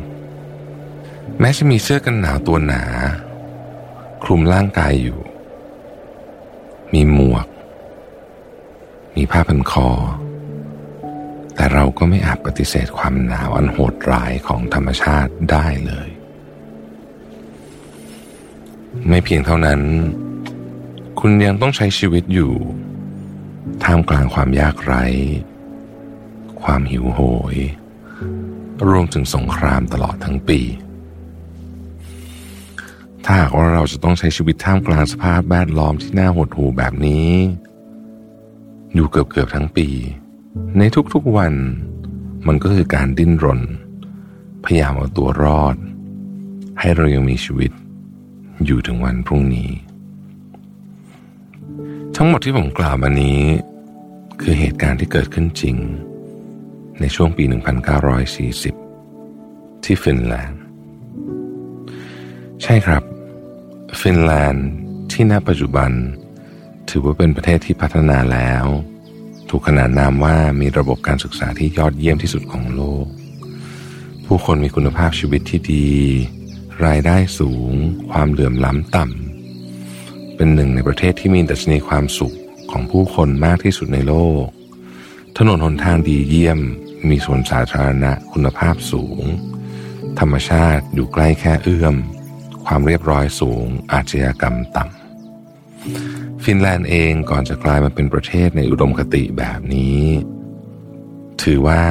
แม้จะมีเสื้อกันหนาวตัวหนา คลุมร่างกายอยู่ มีหมวก มีผ้าพันคอ แต่เราก็ไม่อาจปฏิเสธความหนาวอันโหดร้ายของธรรมชาติได้เลย ไม่เพียงเท่านั้น คุณยังต้องใช้ชีวิตอยู่ ท่ามกลางความยากไร้ ความหิวโหย รวมถึงสงครามตลอดทั้งปี ถ้าหากว่าเราจะต้องใช้ชีวิตท่ามกลางสภาพแวดล้อมที่น่าหดหู่แบบนี้ อยู่เกือบเกือบทั้งปี ในทุกๆวัน มันก็คือการดิ้นรน พยายามเอาตัวรอด ให้เรายังมีชีวิต อยู่ถึงวันพรุ่งนี้ ทั้งหมดที่ผมกล่าวมานี้ คือเหตุการณ์ที่เกิดขึ้นจริง ในช่วงปี 1940 ที่ฟินแลนด์ ใช่ครับ ฟินแลนด์ที่ณปัจจุบัน ถือว่าเป็นประเทศที่พัฒนาแล้ว ถูกขนานนามว่ามีระบบการศึกษาที่ยอดเยี่ยมที่สุดของโลก ผู้คนมีคุณภาพชีวิตที่ดี รายได้สูง ความเหลื่อมล้ำต่ำ เป็นหนึ่งในประเทศที่มีดัชนีความสุขของผู้คนมากที่สุดในโลก ถนนหนทางดีเยี่ยม มีสวนสาธารณะคุณภาพสูง ธรรมชาติอยู่ใกล้แค่เอื้อม ความเรียบร้อยสูง อาชญากรรมต่ำ ฟินแลนด์เองก่อนจะกลายมาเป็นประเทศในอุดมคติแบบนี้ ถือว่า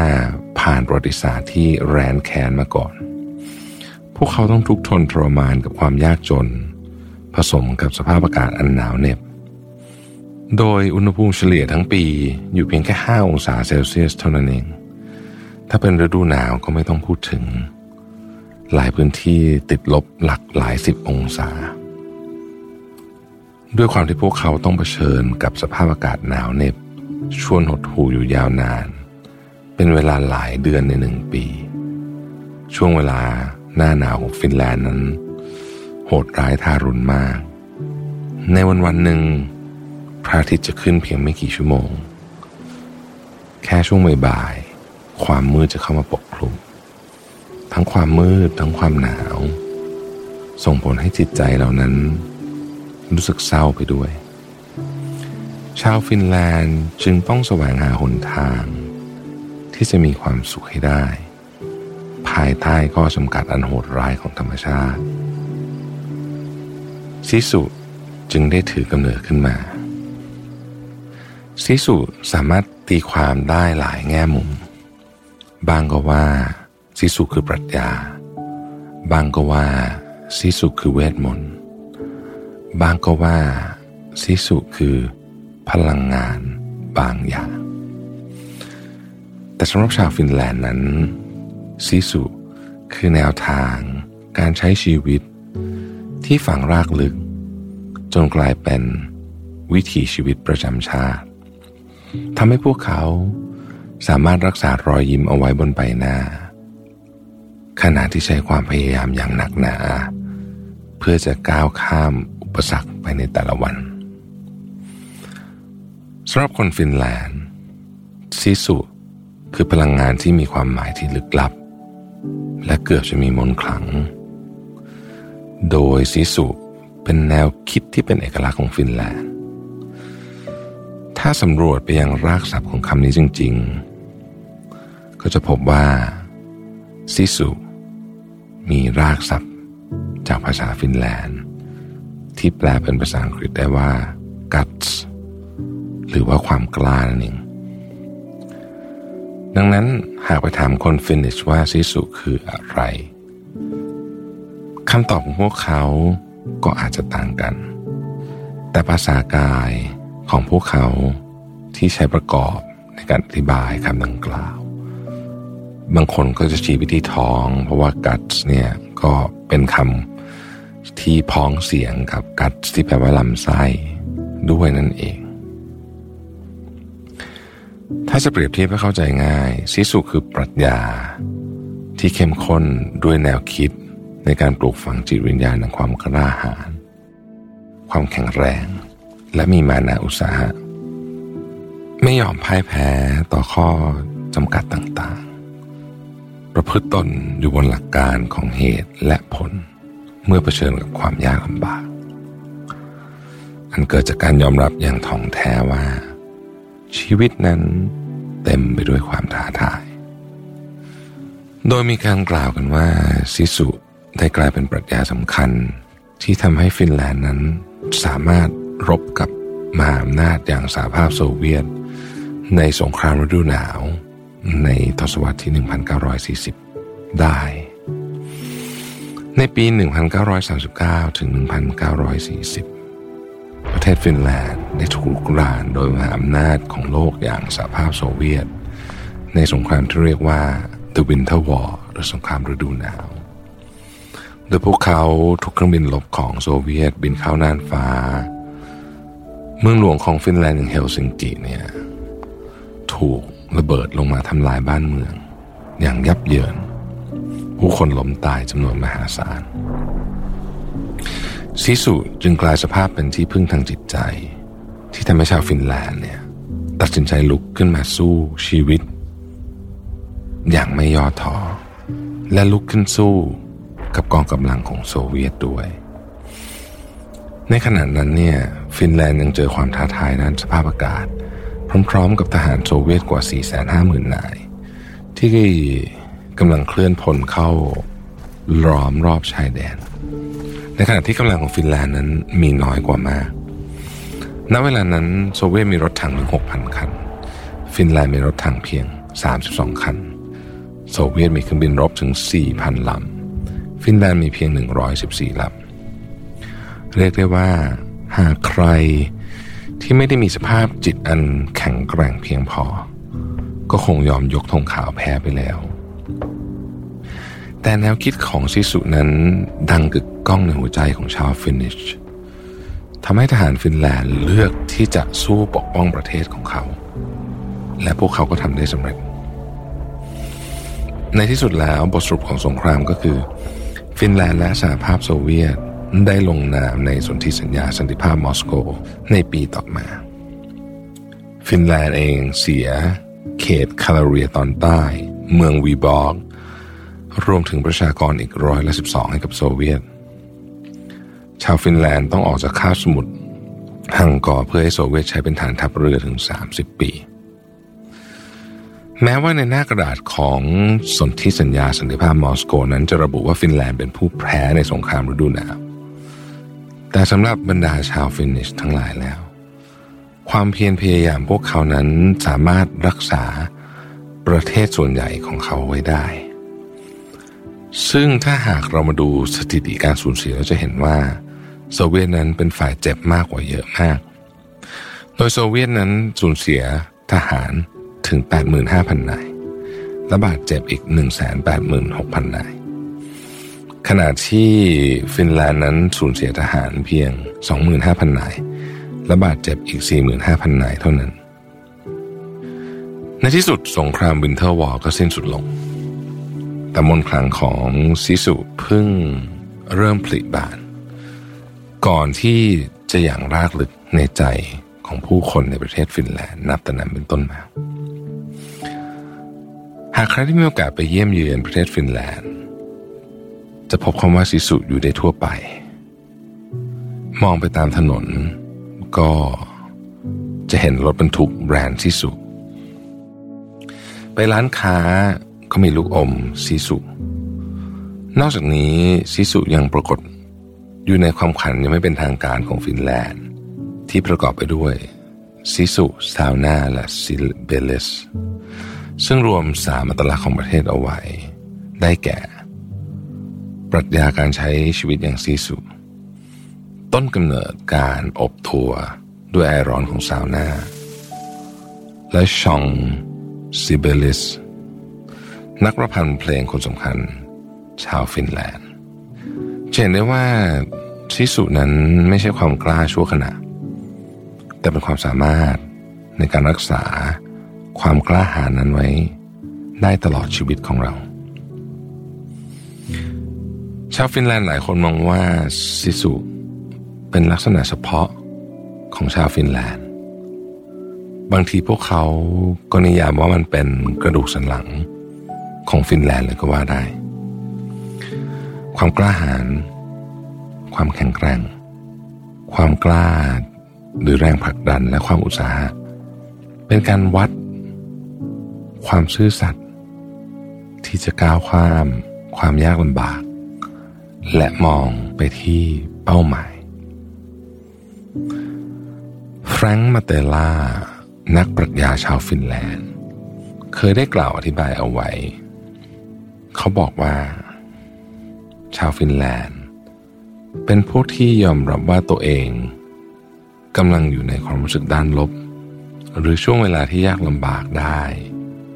ผ่านประวัติศาสตร์ที่แรนแค้นมาก่อน วกเขาต้องทุกข์ทนทรมานกับความยากจน ผสมกับสภาพอากาศอันหนาวเหน็บ โดยอุณหภูมิเฉลี่ยทั้งปีอยู่เพียงแค่ 5 องศาเซลเซียสเท่านั้นเอง ถ้าเป็นฤดูหนาวก็ไม่ต้องพูดถึง หลายพื้นที่ติดลบหลักหลายสิบองศา ด้วยความที่พวกเขาต้องเผชิญกับสภาพอากาศหนาวเหน็บ ชวนหดหู่อยู่ยาวนาน เป็นเวลาหลายเดือนในหนึ่งปี ช่วงเวลา หน้าหนาวของฟินแลนด์นั้น โหดร้ายทารุณมาก ในวันวันหนึ่งพระอาทิตย์จะขึ้นเพียงไม่กี่ชั่วโมง แค่ช่วงบ่ายๆความมืดจะเข้ามาปกคลุม ทั้งความมืดทั้งความหนาว ส่งผลให้จิตใจเหล่านั้น รู้สึกเศร้าไปด้วย ชาวฟินแลนด์จึงต้องแสวงหาหนทาง ที่จะมีความสุขให้ได้ ภายใต้ข้อจำกัดอันโหดร้ายของธรรมชาติซิสุจึงได้ถือกำเนิดขึ้นมาซิสุสามารถตีความได้หลายแง่มุม บางก็ว่าซิสุคือปรัชญา บางก็ว่าซิสุคือเวทมนต์ บางก็ว่าซิสุคือพลังงานบางอย่าง แต่สำหรับชาวฟินแลนด์นั้น ซิสุ คือแนวทาง การใช้ชีวิต ที่ฝังรากลึก จนกลายเป็นวิถีชีวิตประจำชาติทำให้พวกเขาสามารถรักษารอยยิ้มเอาไว้บนใบหน้า ขณะที่ใช้ความพยายามอย่างหนักหนา เพื่อจะก้าวข้ามอุปสรรคไปในแต่ละวันสำหรับคนฟินแลนด์ซิสุคือพลังงานที่มีความหมายที่ลึกลับ และเกือบจะมีมนต์ขลัง โดยซิสุเป็นแนวคิดที่เป็นเอกลักษณ์ของฟินแลนด์ ถ้าสำรวจไปยังรากศัพท์ของคำนี้จริง ๆ ก็จะพบว่าซิสุ มีรากศัพท์จากภาษาฟินแลนด์ ที่แปลเป็นภาษาอังกฤษได้ว่า guts หรือว่าความกล้านั่นเอง ดังนั้นหากไปถามคนฟินิชว่าซิสุคืออะไรคำตอบของพวกเขาก็อาจจะต่างกัน แต่ภาษากายของพวกเขาที่ใช้ประกอบในการอธิบายคำดังกล่าว บางคนก็จะชี้ไปที่ท้อง เพราะว่า guts เนี่ยก็เป็นคำที่พ้องเสียงกับ guts ที่แปลว่าลำไส้ด้วยนั่นเอง ถ้าจะเปรียบเทียบให้เข้าใจง่ายซิสุคือปรัชญา ที่เข้มข้นด้วยแนวคิดในการปลูกฝังจิตวิญญาณในความกล้าหาญความแข็งแรง และมีมานะอุตสาหะ ไม่ยอมพ่ายแพ้ต่อข้อจำกัดต่างๆ ประพฤติตนอยู่บนหลักการของเหตุและผล เมื่อเผชิญกับความยากลำบาก อันเกิดจากการยอมรับอย่างถ่องแท้ว่า ชีวิตนั้นเต็มไปด้วยความท้าทาย โดยมีการกล่าวกันว่าซิสุได้กลายเป็นปรัชญาสำคัญ ที่ทำให้ฟินแลนด์นั้นสามารถรบกับมหาอำนาจอย่างสหภาพโซเวียต ในสงครามฤดูหนาว ในทศวรรษที่ 1940 ได้ ในปี 1939 ถึง 1940 ประเทศฟินแลนด์ได้ถูกลุกรานโดยมหาอำนาจของโลกอย่างสหภาพโซเวียต ในสงครามที่เรียกว่า The Winter War หรือสงครามฤดูหนาว โดยพวกเขาถูกเครื่องบินรบของโซเวียตบินเข้าน่านฟ้า เมืองหลวงของฟินแลนด์อย่างเฮลซิงกิเนี่ยถูกระเบิดลงมาทำลายบ้านเมือง อย่างยับเยิน ผู้คนล้มตายจำนวนมหาศาล ซิสุจึงกลายสภาพเป็นที่พึ่งทางจิตใจ ที่ทำให้ชาวฟินแลนด์เนี่ยตัดสินใจลุกขึ้นมาสู้ชีวิต อย่างไม่ย่อท้อและลุกขึ้นสู้กับกองกำลังของโซเวียตด้วย ในขณะนั้นเนี่ยฟินแลนด์ยังเจอความท้าทายด้านสภาพอากาศ พร้อมๆกับทหารโซเวียตกว่า 450,000 นาย ที่กำลังเคลื่อนพลเข้าล้อมรอบชายแดน ในขณะที่กำลังของฟินแลนด์นั้นมีน้อยกว่ามาก ณ เวลานั้นโซเวียตมีรถถังถึง 6,000 คัน ฟินแลนด์มีรถถังเพียง 32 คัน โซเวียตมีเครื่องบินรบถึง 4,000 ลำ ฟินแลนด์มีเพียง 114 ลำ เรียกได้ว่าหากใครที่ไม่ได้มีสภาพจิตอันแข็งแกร่งเพียงพอ ก็คงยอมยกธงขาวแพ้ไปแล้ว แต่แนวคิดของซิสุนั้นดังกึก ก้องในหัวใจของชาว Finnish ทำให้ทหารฟินแลนด์เลือกที่จะสู้ปกป้องประเทศของเขา และพวกเขาก็ทำได้สำเร็จ ในที่สุดแล้วบทสรุปของสงครามก็คือ ฟินแลนด์และสหภาพโซเวียตได้ลงนามในสนธิสัญญาสันติภาพมอสโกในปีต่อมา ฟินแลนด์เองเสีย เขตคาเรเลียตอนใต้ เมืองวีบอร์กรวมถึงประชากรอีกร้อยละสิบสองให้กับโซเวียต ชาวฟินแลนด์ต้องออกจากคาบสมุทรฮังกอเพื่อให้โซเวียตใช้เป็นฐานทัพเรือถึง 30 ปี แม้ว่าในหน้ากระดาษของสนธิสัญญาสันติภาพมอสโกนั้นจะระบุว่าฟินแลนด์เป็นผู้แพ้ในสงครามฤดูหนาวแต่สำหรับบรรดาชาว Finnish ทั้งหลายแล้ว ความเพียรพยายามพวกเขานั้นสามารถรักษาประเทศส่วนใหญ่ของเขาไว้ได้ ซึ่งถ้าหากเรามาดูสถิติการสูญเสียเราจะเห็นว่า โซเวียตนั้นเป็นฝ่ายเจ็บมากกว่าเยอะมาก โดยโซเวียตนั้นสูญเสียทหารถึง 85,000 นาย และบาดเจ็บอีก 186,000 นาย ขณะที่ฟินแลนด์นั้นสูญเสียทหารเพียง 25,000 นาย และบาดเจ็บอีก 45,000 นายเท่านั้น ในที่สุดสงคราม Winter War ก็สิ้นสุดลงแต่มนต์ขลังของซิสุเพิ่งเริ่มผลิบาน ก่อนที่จะหยั่งรากลึกในใจของผู้คนในประเทศฟินแลนด์นับแต่นั้นเป็นต้นมา หากใครที่มีโอกาสไปเยี่ยมเยือนประเทศฟินแลนด์ จะพบคำว่าซิสุอยู่ได้ทั่วไป มองไปตามถนน ก็จะเห็นรถบรรทุกแบรนด์ซิสุไปร้านค้าก็มีลูกอมซิสุนอกจากนี้ซิสุยังปรากฏ อยู่ในคำขวัญอย่างไม่เป็นทางการของฟินแลนด์ ที่ประกอบไปด้วยซิสุซาวนาและซิเบเลียสซึ่งรวมสามอัตลักษณ์ของประเทศเอาไว้ ได้แก่ ปรัชญาการใช้ชีวิตอย่างซีสุต้นกำเนิดการอบทัวด้วยไอร้อนของซาวนาและชองซิเบลิส นักประพันธ์เพลงคนสำคัญ ชาวฟินแลนด์ เห็นได้ว่าชิสุนั้นไม่ใช่ความกล้าชั่วขณะ แต่เป็นความสามารถในการรักษาความกล้าหาญนั้นไว้ได้ตลอดชีวิตของเรา ชาวฟินแลนด์หลายคนมองว่าซิสุเป็นลักษณะเฉพาะของชาวฟินแลนด์ บางทีพวกเขาก็นิยามว่ามันเป็นกระดูกสันหลังของฟินแลนด์เลยก็ว่าได้ ความกล้าหาญความแข็งแกร่ง ความกล้าหรือแรงผลักดันและความอุตสาหะเป็นการวัด ความซื่อสัตย์ที่จะก้าวข้าม ความยากลำบาก และมองไปที่เป้าหมายแฟรงค์มาเตล่า นักปรัชญาชาวฟินแลนด์ เคยได้กล่าวอธิบายเอาไว้ เขาบอกว่า ชาวฟินแลนด์ เป็นพวกที่ยอมรับว่าตัวเองกำลังอยู่ในความรู้สึกด้านลบ หรือช่วงเวลาที่ยากลำบากได้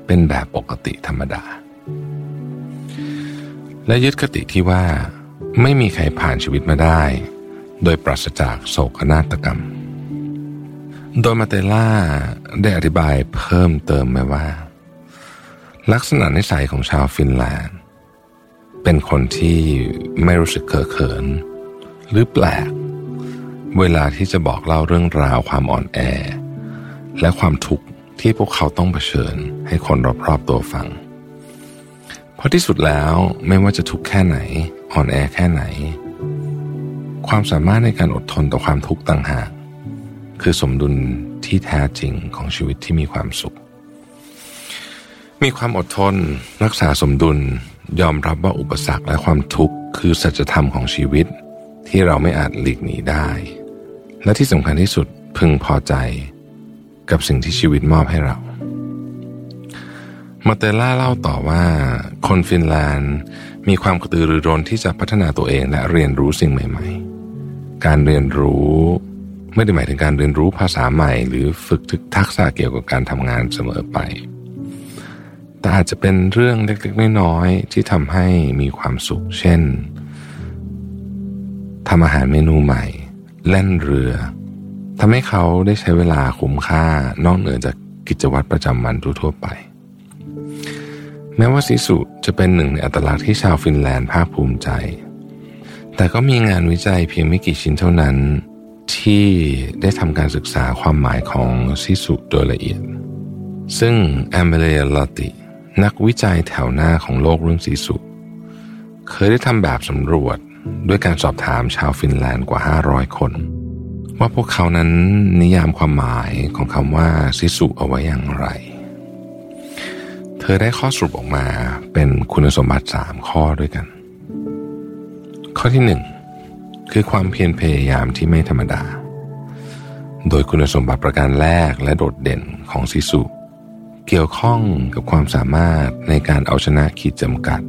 เป็นแบบปกติธรรมดา และยึดคติที่ว่าไม่มีใครผ่านชีวิตมาได้ โดยปราศจากโศกนาฏกรรม โดยมาเตล่าได้อธิบายเพิ่มเติมไว้ว่า ลักษณะนิสัยของชาวฟินแลนด์ เป็นคนที่ไม่รู้สึกเขิเขิน หรือแปลก เวลาที่จะบอกเล่าเรื่องราวความอ่อนแอ และความทุกข์ที่พวกเขาต้องเผชิญให้คนรอบๆตัวฟัง เพราะที่สุดแล้วไม่ว่าจะทุกข์แค่ไหน อ่อนแอแค่ไหน ความสามารถในการอดทนต่อความทุกข์ต่างหาก คือสมดุลที่แท้จริงของชีวิตที่มีความสุข มีความอดทน รักษาสมดุล ยอมรับว่าอุปสรรคและความทุกข์คือสัจธรรมของชีวิต ที่เราไม่อาจหลีกหนีได้ และที่สำคัญที่สุดพึงพอใจ กับสิ่งที่ชีวิตมอบให้เรา มาเตล่าเล่าต่อว่า คนฟินแลนด์มีความกระตือรือร้นที่จะพัฒนาตัวเองและเรียนรู้สิ่งใหม่ ๆ การเรียนรู้ไม่ได้หมายถึงการเรียนรู้ภาษาใหม่ หรือฝึกทักษะเกี่ยวกับการทำงานเสมอไป แต่อาจจะเป็นเรื่องเล็กๆน้อยๆที่ทำให้มีความสุข เช่นทำอาหารเมนูใหม่ เล่นเรือทำให้เขาได้ใช้เวลาคุ้มค่านอกเหนือจากกิจวัตรประจำวันทั่วไป แม้ว่าซิสุจะเป็นหนึ่งในอัตลักษณ์ที่ชาวฟินแลนด์ภาคภูมิใจ แต่ก็มีงานวิจัยเพียงไม่กี่ชิ้นเท่านั้น ที่ได้ทำการศึกษาความหมายของซิสุโดยละเอียด ซึ่งแอมเบเลียลอติ นักวิจัยแถวหน้าของโลกเรื่องซิสุ เคยได้ทำแบบสำรวจด้วยการสอบถามชาวฟินแลนด์กว่า 500 คน ว่าพวกเขานั้นนิยามความหมายของคำว่าซิสุเอาไว้อย่างไร เธอได้ข้อสรุปออกมาเป็นคุณสมบัติสามข้อด้วยกัน ข้อที่หนึ่งคือความเพียรพยายามที่ไม่ธรรมดา โดยคุณสมบัติประการแรกและโดดเด่นของซิสุเเกี่ยวข้องกับความสามารถในการเอาชนะขีดจำกัด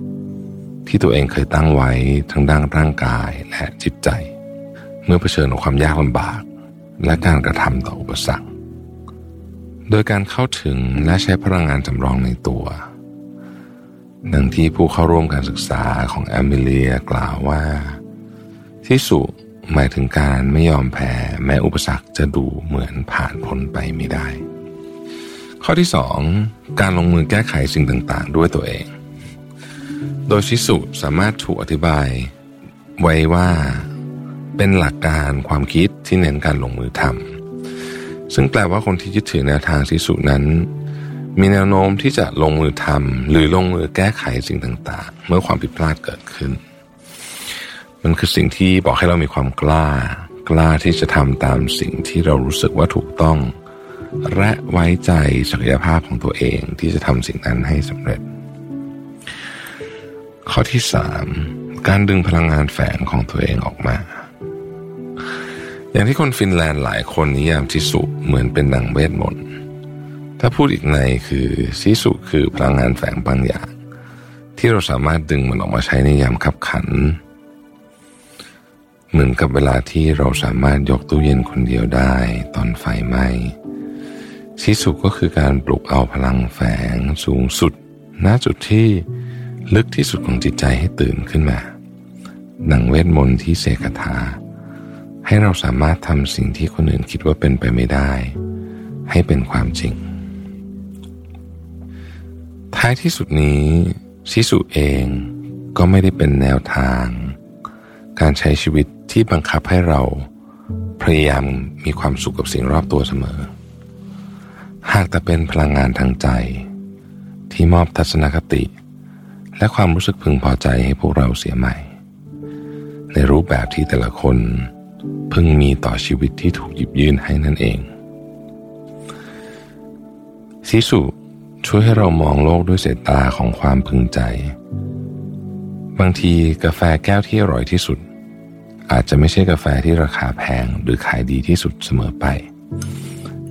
ที่ตัวเองเคยตั้งไว้ทั้งด้านร่างกายและจิตใจ เมื่อเผชิญกับความยากลำบาก และการกระทำต่ออุปสรรค โดยการเข้าถึงและใช้พลังงานจำลองในตัวดังที่ผู้เข้าร่วมการศึกษาของแอมิเลียกล่าวว่า ที่สุหมายถึงการไม่ยอมแพ้แม้อุปสรรคจะดูเหมือนผ่านพ้นไปไม่ได้ ข้อที่สองการลงมือแก้ไขสิ่งต่างๆ ด้วยตัวเอง โดยชิสุสามารถถูกอธิบายไว้ว่าเป็นหลักการความคิดที่เน้นการลงมือทำซึ่งแปลว่าคนที่ยึดถือแนวทางสิสุนั้น มีแนวโน้มที่จะลงมือทำหรือลงมือแก้ไขสิ่งต่างๆ เมื่อความผิดพลาดเกิดขึ้น มันคือสิ่งที่บอกให้เรามีความกล้ากล้าที่จะทำตามสิ่งที่เรารู้สึกว่าถูกต้อง และไว้ใจศักยภาพของตัวเองที่จะทำสิ่งนั้นให้สำเร็จ ข้อที่สามการดึงพลังงานแฝงของตัวเองออกมา อย่างที่คนฟินแลนด์หลายคนนิยามชิสุเหมือนเป็นดังเวทมนต์ถ้าพูดอีกในคือชิสุคือพลังงานแฝงบางอย่าง ที่เราสามารถดึงมันออกมาใช้ในยามขับขัน เหมือนกับเวลาที่เราสามารถยกตู้เย็นคนเดียวได้ ตอนไฟไหม้ ชิสุก็คือการปลุกเอาพลังแฝงสูงสุดณจุดที่ลึกที่สุดของจิตใจให้ตื่นขึ้นมาหนังเวทมนต์ที่เสกถา ให้เราสามารถทำสิ่งที่คนอื่นคิดว่าเป็นไปไม่ได้ ให้เป็นความจริง ท้ายที่สุดนี้ชิสุเองก็ไม่ได้เป็นแนวทาง การใช้ชีวิตที่บังคับให้เราพยายามมีความสุขกับสิ่งรอบตัวเสมอ หากแต่เป็นพลังงานทางใจ ที่มอบทัศนคติ และความรู้สึกพึงพอใจให้พวกเราเสียใหม่ ในรูปแบบที่แต่ละคนพึงมีต่อชีวิตที่ถูกหยิบยื่นให้นั่นเองซิสุช่วยให้เรามองโลกด้วยสายตาของความพึงใจ บางทีกาแฟแก้วที่อร่อยที่สุด อาจจะไม่ใช่กาแฟที่ราคาแพงหรือขายดีที่สุดเสมอไป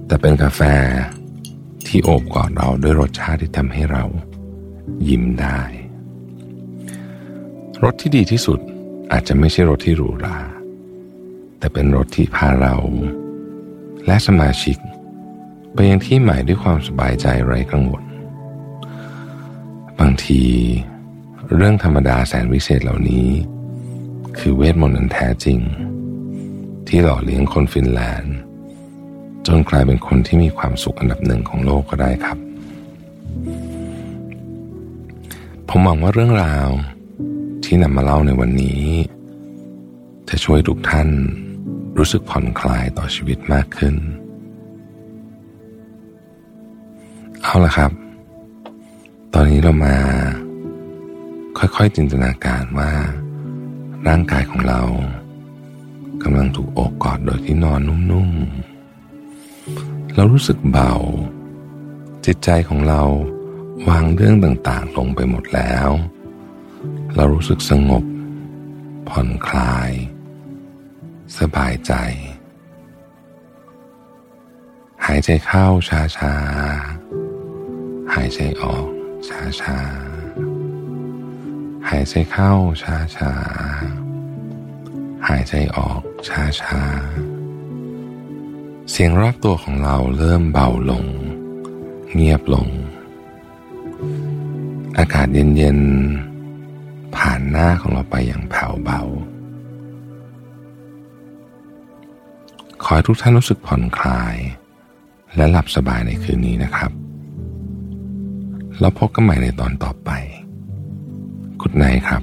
แต่เป็นกาแฟ ที่โอบกอดเราด้วยรสชาติที่ทำให้เรา ยิ้มได้รสที่ดีที่สุดอาจจะไม่ใช่รสที่หรูหรา แต่เป็นรถที่พาเรา และสมาชิก ไปยังที่หมายด้วยความสบายใจไร้กังวล บางที เรื่องธรรมดาแสนวิเศษเหล่านี้ คือเวทมนต์อันแท้จริง ที่หล่อเลี้ยงคนฟินแลนด์ จนกลายเป็นคนที่มีความสุขอันดับหนึ่งของโลกก็ได้ครับ ผมหวังว่าเรื่องราวที่นำมาเล่าในวันนี้ จะช่วยทุกท่านรู้สึกผ่อนคลายต่อชีวิตมากขึ้น เอาละครับ ตอนนี้เรามา ค่อยๆจินตนาการว่า ร่างกายของเรากำลังถูกโอบกอดโดยที่นอนนุ่มๆ เรารู้สึกเบา จิตใจของเราวางเรื่องต่างๆ ลงไปหมดแล้ว เรารู้สึกสงบ ผ่อนคลาย สบายใจ หายใจเข้าช้าช้าหายใจออกช้าช้าหายใจเข้าช้าช้าหายใจออกช้าช้า เสียงรอบตัวของเราเริ่มเบาลง เงียบลง อากาศเย็นๆ ผ่านหน้าของเราไปอย่างแผ่วเบา ขอให้ทุกท่านรู้สึกผ่อนคลาย และหลับสบายในคืนนี้นะครับ แล้วพบกันใหม่ในตอนต่อไปกุดไนครับ